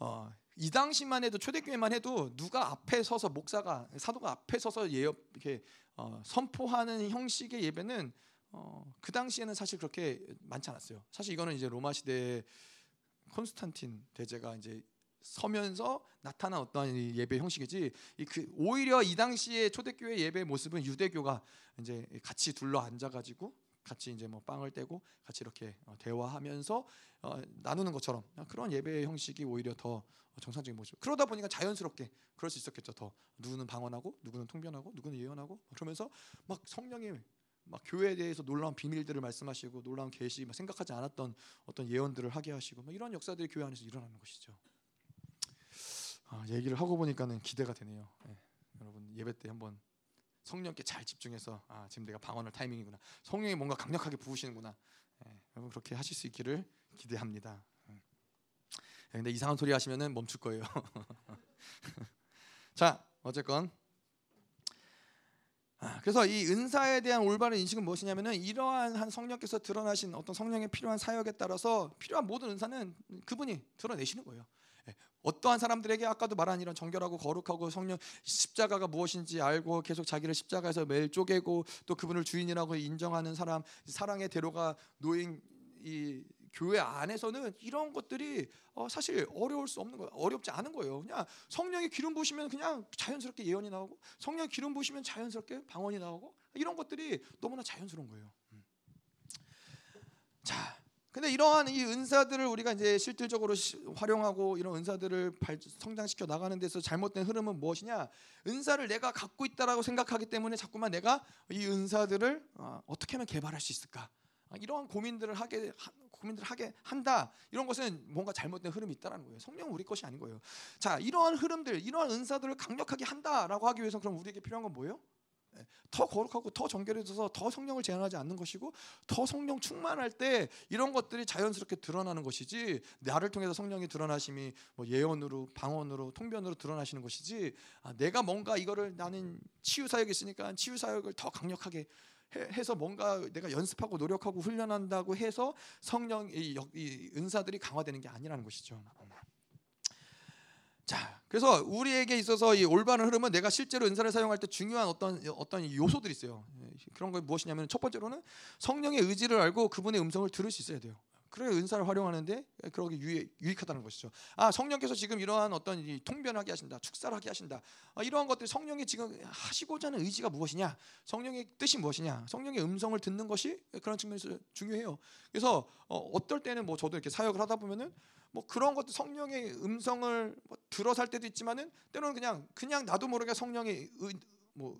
어, 이 당시만 해도 초대교회만 해도 누가 앞에 서서 목사가 사도가 앞에 서서 예업 이렇게 어, 선포하는 형식의 예배는 어, 그 당시에는 사실 그렇게 많지 않았어요. 사실 이거는 이제 로마 시대 콘스탄틴 대제가 이제 서면서 나타난 어떤 예배 형식이지 그 오히려 이 당시에 초대교회 예배 모습은 유대교가 이제 같이 둘러 앉아가지고 같이 이제 뭐 빵을 떼고 같이 이렇게 어, 대화하면서 어, 나누는 것처럼 그런 예배 형식이 오히려 더 정상적인 모습. 그러다 보니까 자연스럽게 그럴 수 있었겠죠. 더 누구는 방언하고 누구는 통변하고 누구는 예언하고 그러면서 막 성령이 막 교회에 대해서 놀라운 비밀들을 말씀하시고 놀라운 계시, 생각하지 않았던 어떤 예언들을 하게 하시고 이런 역사들이 교회 안에서 일어나는 것이죠. 아, 얘기를 하고 보니까는 기대가 되네요. 네. 여러분 예배 때 한번 성령께 잘 집중해서 아 지금 내가 방언할 타이밍이구나. 성령이 뭔가 강력하게 부으시는구나. 네, 여러분 그렇게 하실 수 있기를 기대합니다. 음. 근데 이상한 소리 하시면은 멈출 거예요. <laughs> 자 어쨌건 아, 그래서 이 은사에 대한 올바른 인식은 무엇이냐면은 이러한 한 성령께서 드러나신 어떤 성령의 필요한 사역에 따라서 필요한 모든 은사는 그분이 드러내시는 거예요. 어떠한 사람들에게 아까도 말한 이런 정결하고 거룩하고 성령 십자가가 무엇인지 알고 계속 자기를 십자가에서 매일 쪼개고 또 그분을 주인이라고 인정하는 사람 사랑의 대로가 놓인 이 교회 안에서는 이런 것들이 어 사실 어려울 수 없는 거예요. 어렵지 않은 거예요. 그냥 성령의 기름 부으시면 그냥 자연스럽게 예언이 나오고 성령의 기름 부으시면 자연스럽게 방언이 나오고 이런 것들이 너무나 자연스러운 거예요. 음. 자, 근데 이러한 이 은사들을 우리가 이제 실질적으로 활용하고 이런 은사들을 성장시켜 나가는 데서 잘못된 흐름은 무엇이냐? 은사를 내가 갖고 있다라고 생각하기 때문에 자꾸만 내가 이 은사들을 어, 어떻게 하면 개발할 수 있을까? 아, 이러한 고민들을 하게 고민들을 하게 한다. 이런 것은 뭔가 잘못된 흐름이 있다라는 거예요. 성령은 우리 것이 아닌 거예요. 자, 이러한 흐름들, 이러한 은사들을 강력하게 한다라고 하기 위해서 그럼 우리에게 필요한 건 뭐예요? 예, 더 거룩하고 더 정결해져서 더 성령을 제한하지 않는 것이고 더 성령 충만할 때 이런 것들이 자연스럽게 드러나는 것이지 나를 통해서 성령이 드러나심이 뭐 예언으로 방언으로 통변으로 드러나시는 것이지 아, 내가 뭔가 이거를 나는 치유 사역이 있으니까 치유 사역을 더 강력하게 해, 서 뭔가 내가 연습하고 노력하고 훈련한다고 해서 성령 이, 이 은사들이 강화되는 게 아니라는 것이죠. 자, 그래서 우리에게 있어서 이 올바른 흐름은 내가 실제로 은사를 사용할 때 중요한 어떤 어떤 요소들이 있어요. 예, 그런 거 무엇이냐면 첫 번째로는 성령의 의지를 알고 그분의 음성을 들을 수 있어야 돼요. 그래 은사를 활용하는데 그러기 유익, 유익 하다는 것이죠. 아 성령께서 지금 이러한 어떤 이 통변하게 하신다, 축사하게 하신다. 아, 이러한 것들 성령이 지금 하시고자 하는 의지가 무엇이냐, 성령의 뜻이 무엇이냐, 성령의 음성을 듣는 것이 그런 측면에서 중요해요. 그래서 어, 떨 때는 뭐 저도 이렇게 사역을 하다 보면은 뭐 그런 것도 성령의 음성을 뭐 들어 살 때도 있지만은 때로는 그냥 그냥 나도 모르게 성령의 의, 뭐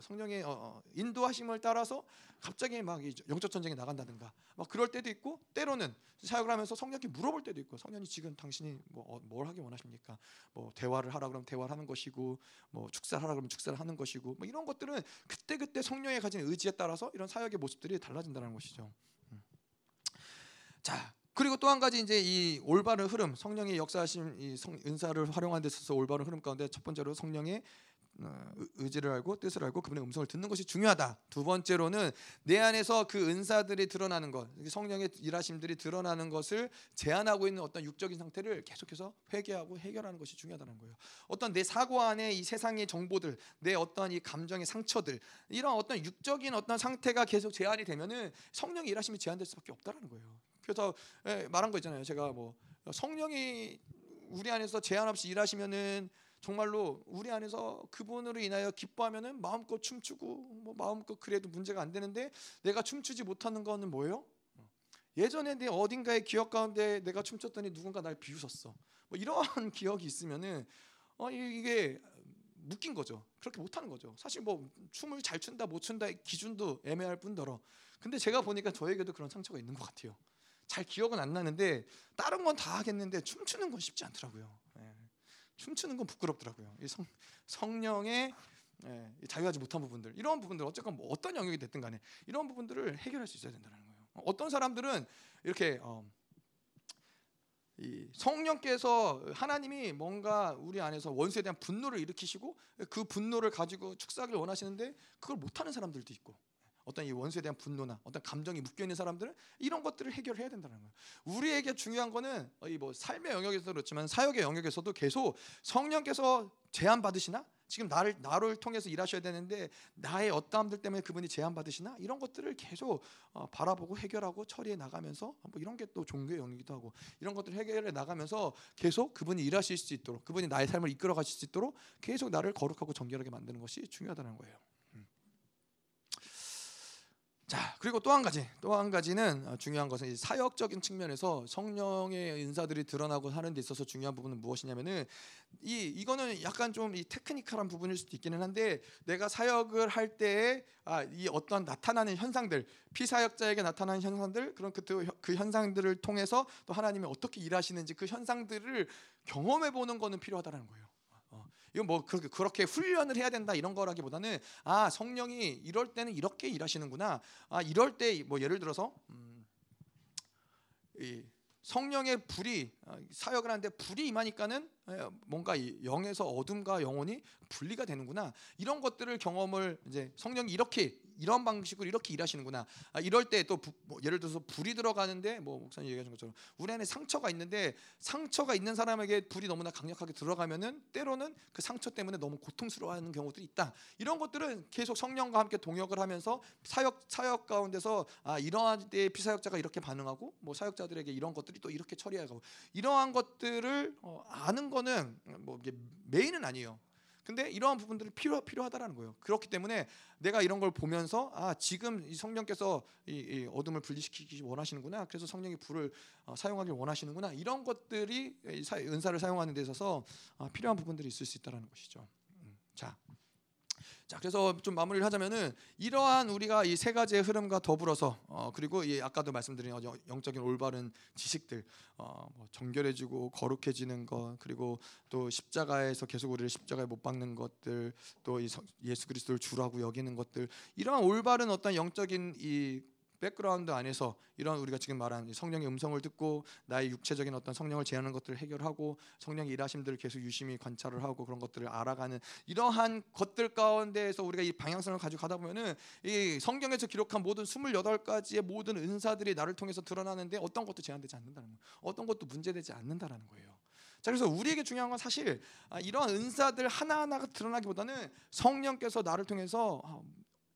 성령의 어, 어 인도하심을 따라서 갑자기 막 영적 전쟁에 나간다든가 막 그럴 때도 있고 때로는 사역을 하면서 성령께 물어볼 때도 있고 성령이 지금 당신이 뭐뭘 어, 하기 원하십니까? 뭐 대화를 하라 그러면 대화를 하는 것이고 뭐 축사를 하라 그러면 축사를 하는 것이고 뭐 이런 것들은 그때 그때 성령이 가진 의지에 따라서 이런 사역의 모습들이 달라진다는 것이죠. 음. 자 그리고 또 한 가지 이제 이 올바른 흐름, 성령의 역사하심, 이 성, 은사를 활용하는 데 있어서 올바른 흐름 가운데 첫 번째로 성령의 어, 의지를 알고 뜻을 알고 그분의 음성을 듣는 것이 중요하다. 두 번째로는 내 안에서 그 은사들이 드러나는 것, 성령의 일하심들이 드러나는 것을 제한하고 있는 어떤 육적인 상태를 계속해서 회개하고 해결하는 것이 중요하다는 거예요. 어떤 내 사고 안에 이 세상의 정보들, 내 어떤 이 감정의 상처들, 이런 어떤 육적인 어떤 상태가 계속 제한이 되면은 성령의 일하심이 제한될 수밖에 없다라는 거예요. 그래서 예, 말한 거 있잖아요. 제가 뭐 성령이 우리 안에서 제한 없이 일하시면은 정말로 우리 안에서 그분으로 인하여 기뻐하면은 마음껏 춤추고 뭐 마음껏 그래도 문제가 안 되는데 내가 춤추지 못하는 거는 뭐예요? 예전에 내 어딘가의 기억 가운데 내가 춤췄더니 누군가 날 비웃었어. 뭐 이러한 <laughs> 기억이 있으면은 어 이게 묶인 거죠. 그렇게 못하는 거죠. 사실 뭐 춤을 잘 춘다 못 춘다 기준도 애매할 뿐더러. 근데 제가 보니까 저에게도 그런 상처가 있는 것 같아요. 잘 기억은 안 나는데 다른 건 다 하겠는데 춤추는 건 쉽지 않더라고요. 예. 춤추는 건 부끄럽더라고요. 이 성, 성령의 예, 자유하지 못한 부분들 이런 부분들 어쨌건 뭐 어떤 영역이 됐든 간에 이런 부분들을 해결할 수 있어야 된다는 거예요. 어떤 사람들은 이렇게 어, 이 성령께서 하나님이 뭔가 우리 안에서 원수에 대한 분노를 일으키시고 그 분노를 가지고 축사하길 원하시는데 그걸 못하는 사람들도 있고 어떤 이 원수에 대한 분노나 어떤 감정이 묶여 있는 사람들은 이런 것들을 해결해야 된다는 거예요. 우리에게 중요한 거는 이 뭐 삶의 영역에서도 그렇지만 사역의 영역에서도 계속 성령께서 제한 받으시나 지금 나를 나를 통해서 일하셔야 되는데 나의 어떠함들 때문에 그분이 제한 받으시나 이런 것들을 계속 어, 바라보고 해결하고 처리해 나가면서 뭐 이런 게 또 종교의 영역이기도 하고 이런 것들을 해결해 나가면서 계속 그분이 일하실 수 있도록 그분이 나의 삶을 이끌어 가실 수 있도록 계속 나를 거룩하고 정결하게 만드는 것이 중요하다는 거예요. 자 그리고 또 한 가지 또 한 가지는 어, 중요한 것은 사역적인 측면에서 성령의 인사들이 드러나고 하는 데 있어서 중요한 부분은 무엇이냐면은 이 이거는 약간 좀 이 테크니컬한 부분일 수도 있기는 한데 내가 사역을 할 때에 아, 이 어떤 나타나는 현상들 피사역자에게 나타나는 현상들 그런 그, 그 현상들을 통해서 또 하나님이 어떻게 일하시는지 그 현상들을 경험해 보는 거는 필요하다는 거예요. 이건 뭐 그렇게 그렇게 훈련을 해야 된다 이런 거라기보다는 아 성령이 이럴 때는 이렇게 일하시는구나. 아 이럴 때 뭐 예를 들어서 음, 이 성령의 불이 어, 사역을 하는데 불이 임하니까는 예, 뭔가 영에서 어둠과 영혼이 분리가 되는구나 이런 것들을 경험을 이제 성령이 이렇게 이런 방식으로 이렇게 일하시는구나. 아, 이럴 때 또 뭐 예를 들어서 불이 들어가는데 뭐 목사님 얘기하신 것처럼 우리 안에 상처가 있는데 상처가 있는 사람에게 불이 너무나 강력하게 들어가면은 때로는 그 상처 때문에 너무 고통스러워하는 경우들이 있다. 이런 것들은 계속 성령과 함께 동역을 하면서 사역 사역 가운데서 아 이러한 때 피사역자가 이렇게 반응하고 뭐 사역자들에게 이런 것들이 또 이렇게 처리하고 이러한 것들을 어, 아는 거는 뭐 이게 메인은 아니에요. 근데 이러한 부분들이 필요 필요하다라는 거예요. 그렇기 때문에 내가 이런 걸 보면서 아 지금 이 성령께서 이, 이 어둠을 분리시키기 원하시는구나. 그래서 성령의 불을 어, 사용하길 원하시는구나. 이런 것들이 사, 은사를 사용하는 데 있어서 어, 필요한 부분들이 있을 수 있다라는 것이죠. 음, 자. 자 그래서 좀 마무리를 하자면은 이러한 우리가 이 세 가지의 흐름과 더불어서 어, 그리고 이 아까도 말씀드린 어, 영- 영적인 올바른 지식들 어, 뭐 정결해지고 거룩해지는 것 그리고 또 십자가에서 계속 우리를 십자가에 못 박는 것들 또이 예수 그리스도를 주라고 여기는 것들 이러한 올바른 어떤 영적인 이 백그라운드 안에서 이런 우리가 지금 말한 이 성령의 음성을 듣고 나의 육체적인 어떤 성령을 제한하는 것들을 해결하고 성령의 일하심들을 계속 유심히 관찰을 하고 그런 것들을 알아가는 이러한 것들 가운데에서 우리가 이 방향성을 가지고 가다 보면은 이 성경에서 기록한 모든 28가지의 모든 은사들이 나를 통해서 드러나는데 어떤 것도 제한되지 않는다는 거예요. 어떤 것도 문제되지 않는다라는 거예요. 자 그래서 우리에게 중요한 건 사실 아, 이러한 은사들 하나하나가 드러나기보다는 성령께서 나를 통해서 아,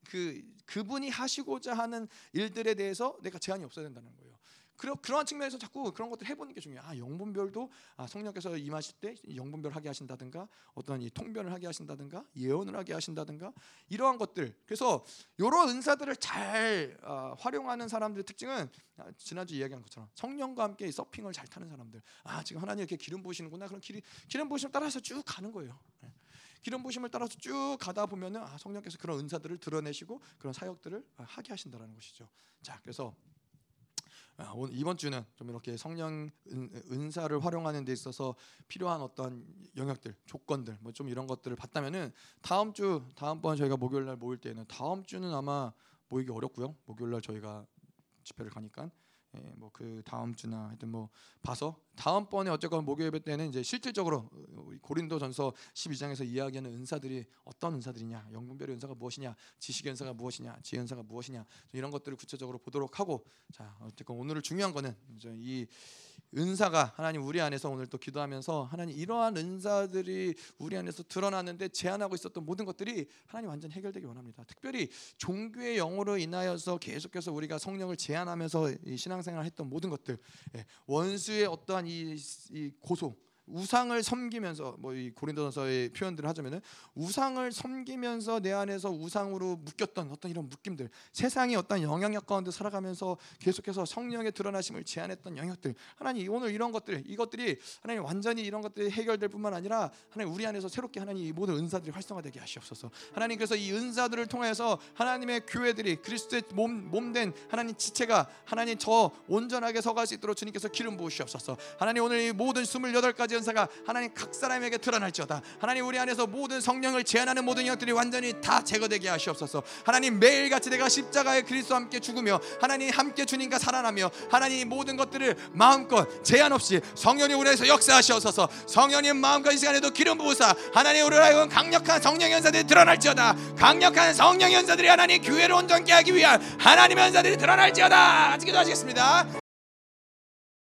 그 그분이 하시고자 하는 일들에 대해서 내가 제한이 없어야 된다는 거예요. 그러, 그러한 측면에서 자꾸 그런 것들 해보는 게 중요해요. 아 영분별도 아, 성령께서 임하실 때 영분별 하게 하신다든가 어떤 이 통변을 하게 하신다든가 예언을 하게 하신다든가 이러한 것들. 그래서 이런 은사들을 잘 아, 활용하는 사람들의 특징은 아, 지난주 이야기한 것처럼 성령과 함께 이 서핑을 잘 타는 사람들. 아 지금 하나님 이렇게 기름 부으시는구나. 그럼 기름 부으심 따라서 쭉 가는 거예요. 네. 기름 부심을 따라서 쭉 가다 보면은 아, 성령께서 그런 은사들을 드러내시고 그런 사역들을 아, 하게 하신다라는 것이죠. 자, 그래서 아, 오늘 이번 주는 좀 이렇게 성령 은, 은사를 활용하는 데 있어서 필요한 어떤 영역들, 조건들, 뭐 좀 이런 것들을 봤다면은 다음 주 다음번 저희가 목요일 날 모일 때는 다음 주는 아마 모이기 어렵고요. 목요일 날 저희가 집회를 가니까 예, 뭐그 다음 주나 하여튼 뭐 봐서 다음번에 어쨌건 목요 예배 때는 이제 실질적으로 우리 고린도전서 12장에서 이야기하는 은사들이 어떤 은사들이냐, 영분별의 은사가 무엇이냐, 지식의 은사가 무엇이냐, 지혜 은사가 무엇이냐 이런 것들을 구체적으로 보도록 하고 자 어쨌건 오늘을 중요한 거는 이 은사가 하나님 우리 안에서 오늘 또 기도하면서 하나님 이러한 은사들이 우리 안에서 드러나는데 제한하고 있었던 모든 것들이 하나님 완전 해결되기 원합니다. 특별히 종교의 영으로 인하여서 계속해서 우리가 성령을 제한하면서 이 신앙생활을 했던 모든 것들 예, 원수의 어떠한 이, 이 고소 우상을 섬기면서 뭐 이 고린도전서의 표현들을 하자면은 우상을 섬기면서 내 안에서 우상으로 묶였던 어떤 이런 묶임들 세상의 어떤 영향력 가운데 살아가면서 계속해서 성령의 드러나심을 제한했던 영역들 하나님 오늘 이런 것들 이것들이 하나님 완전히 이런 것들이 해결될 뿐만 아니라 하나님 우리 안에서 새롭게 하나님 이 모든 은사들이 활성화되게 하시옵소서. 하나님 그래서 이 은사들을 통해서 하나님의 교회들이 그리스도의 몸 몸된 하나님 지체가 하나님 저 온전하게 서갈 수 있도록 주님께서 기름 부으시옵소서. 하나님 오늘 이 모든 28가지 은사가 하나님 각 사람에게 드러날지어다. 하나님 우리 안에서 모든 성령을 제한하는 모든 영들이 완전히 다 제거되게 하시옵소서. 하나님 매일같이 내가 십자가에 그리스도와 함께 죽으며 하나님 함께 주님과 살아나며 하나님 이 모든 것들을 마음껏 제한 없이 성령이 우리 안에서 역사하시옵소서. 성령님 마음과 이 시간에도 기름 부으사 하나님 우리를 하여금 강력한 성령 연사들이 드러날지어다. 강력한 성령 연사들이 하나님 교회를 온전케 하기 위한 하나님의 연사들이 드러날지어다. 기도하시겠습니다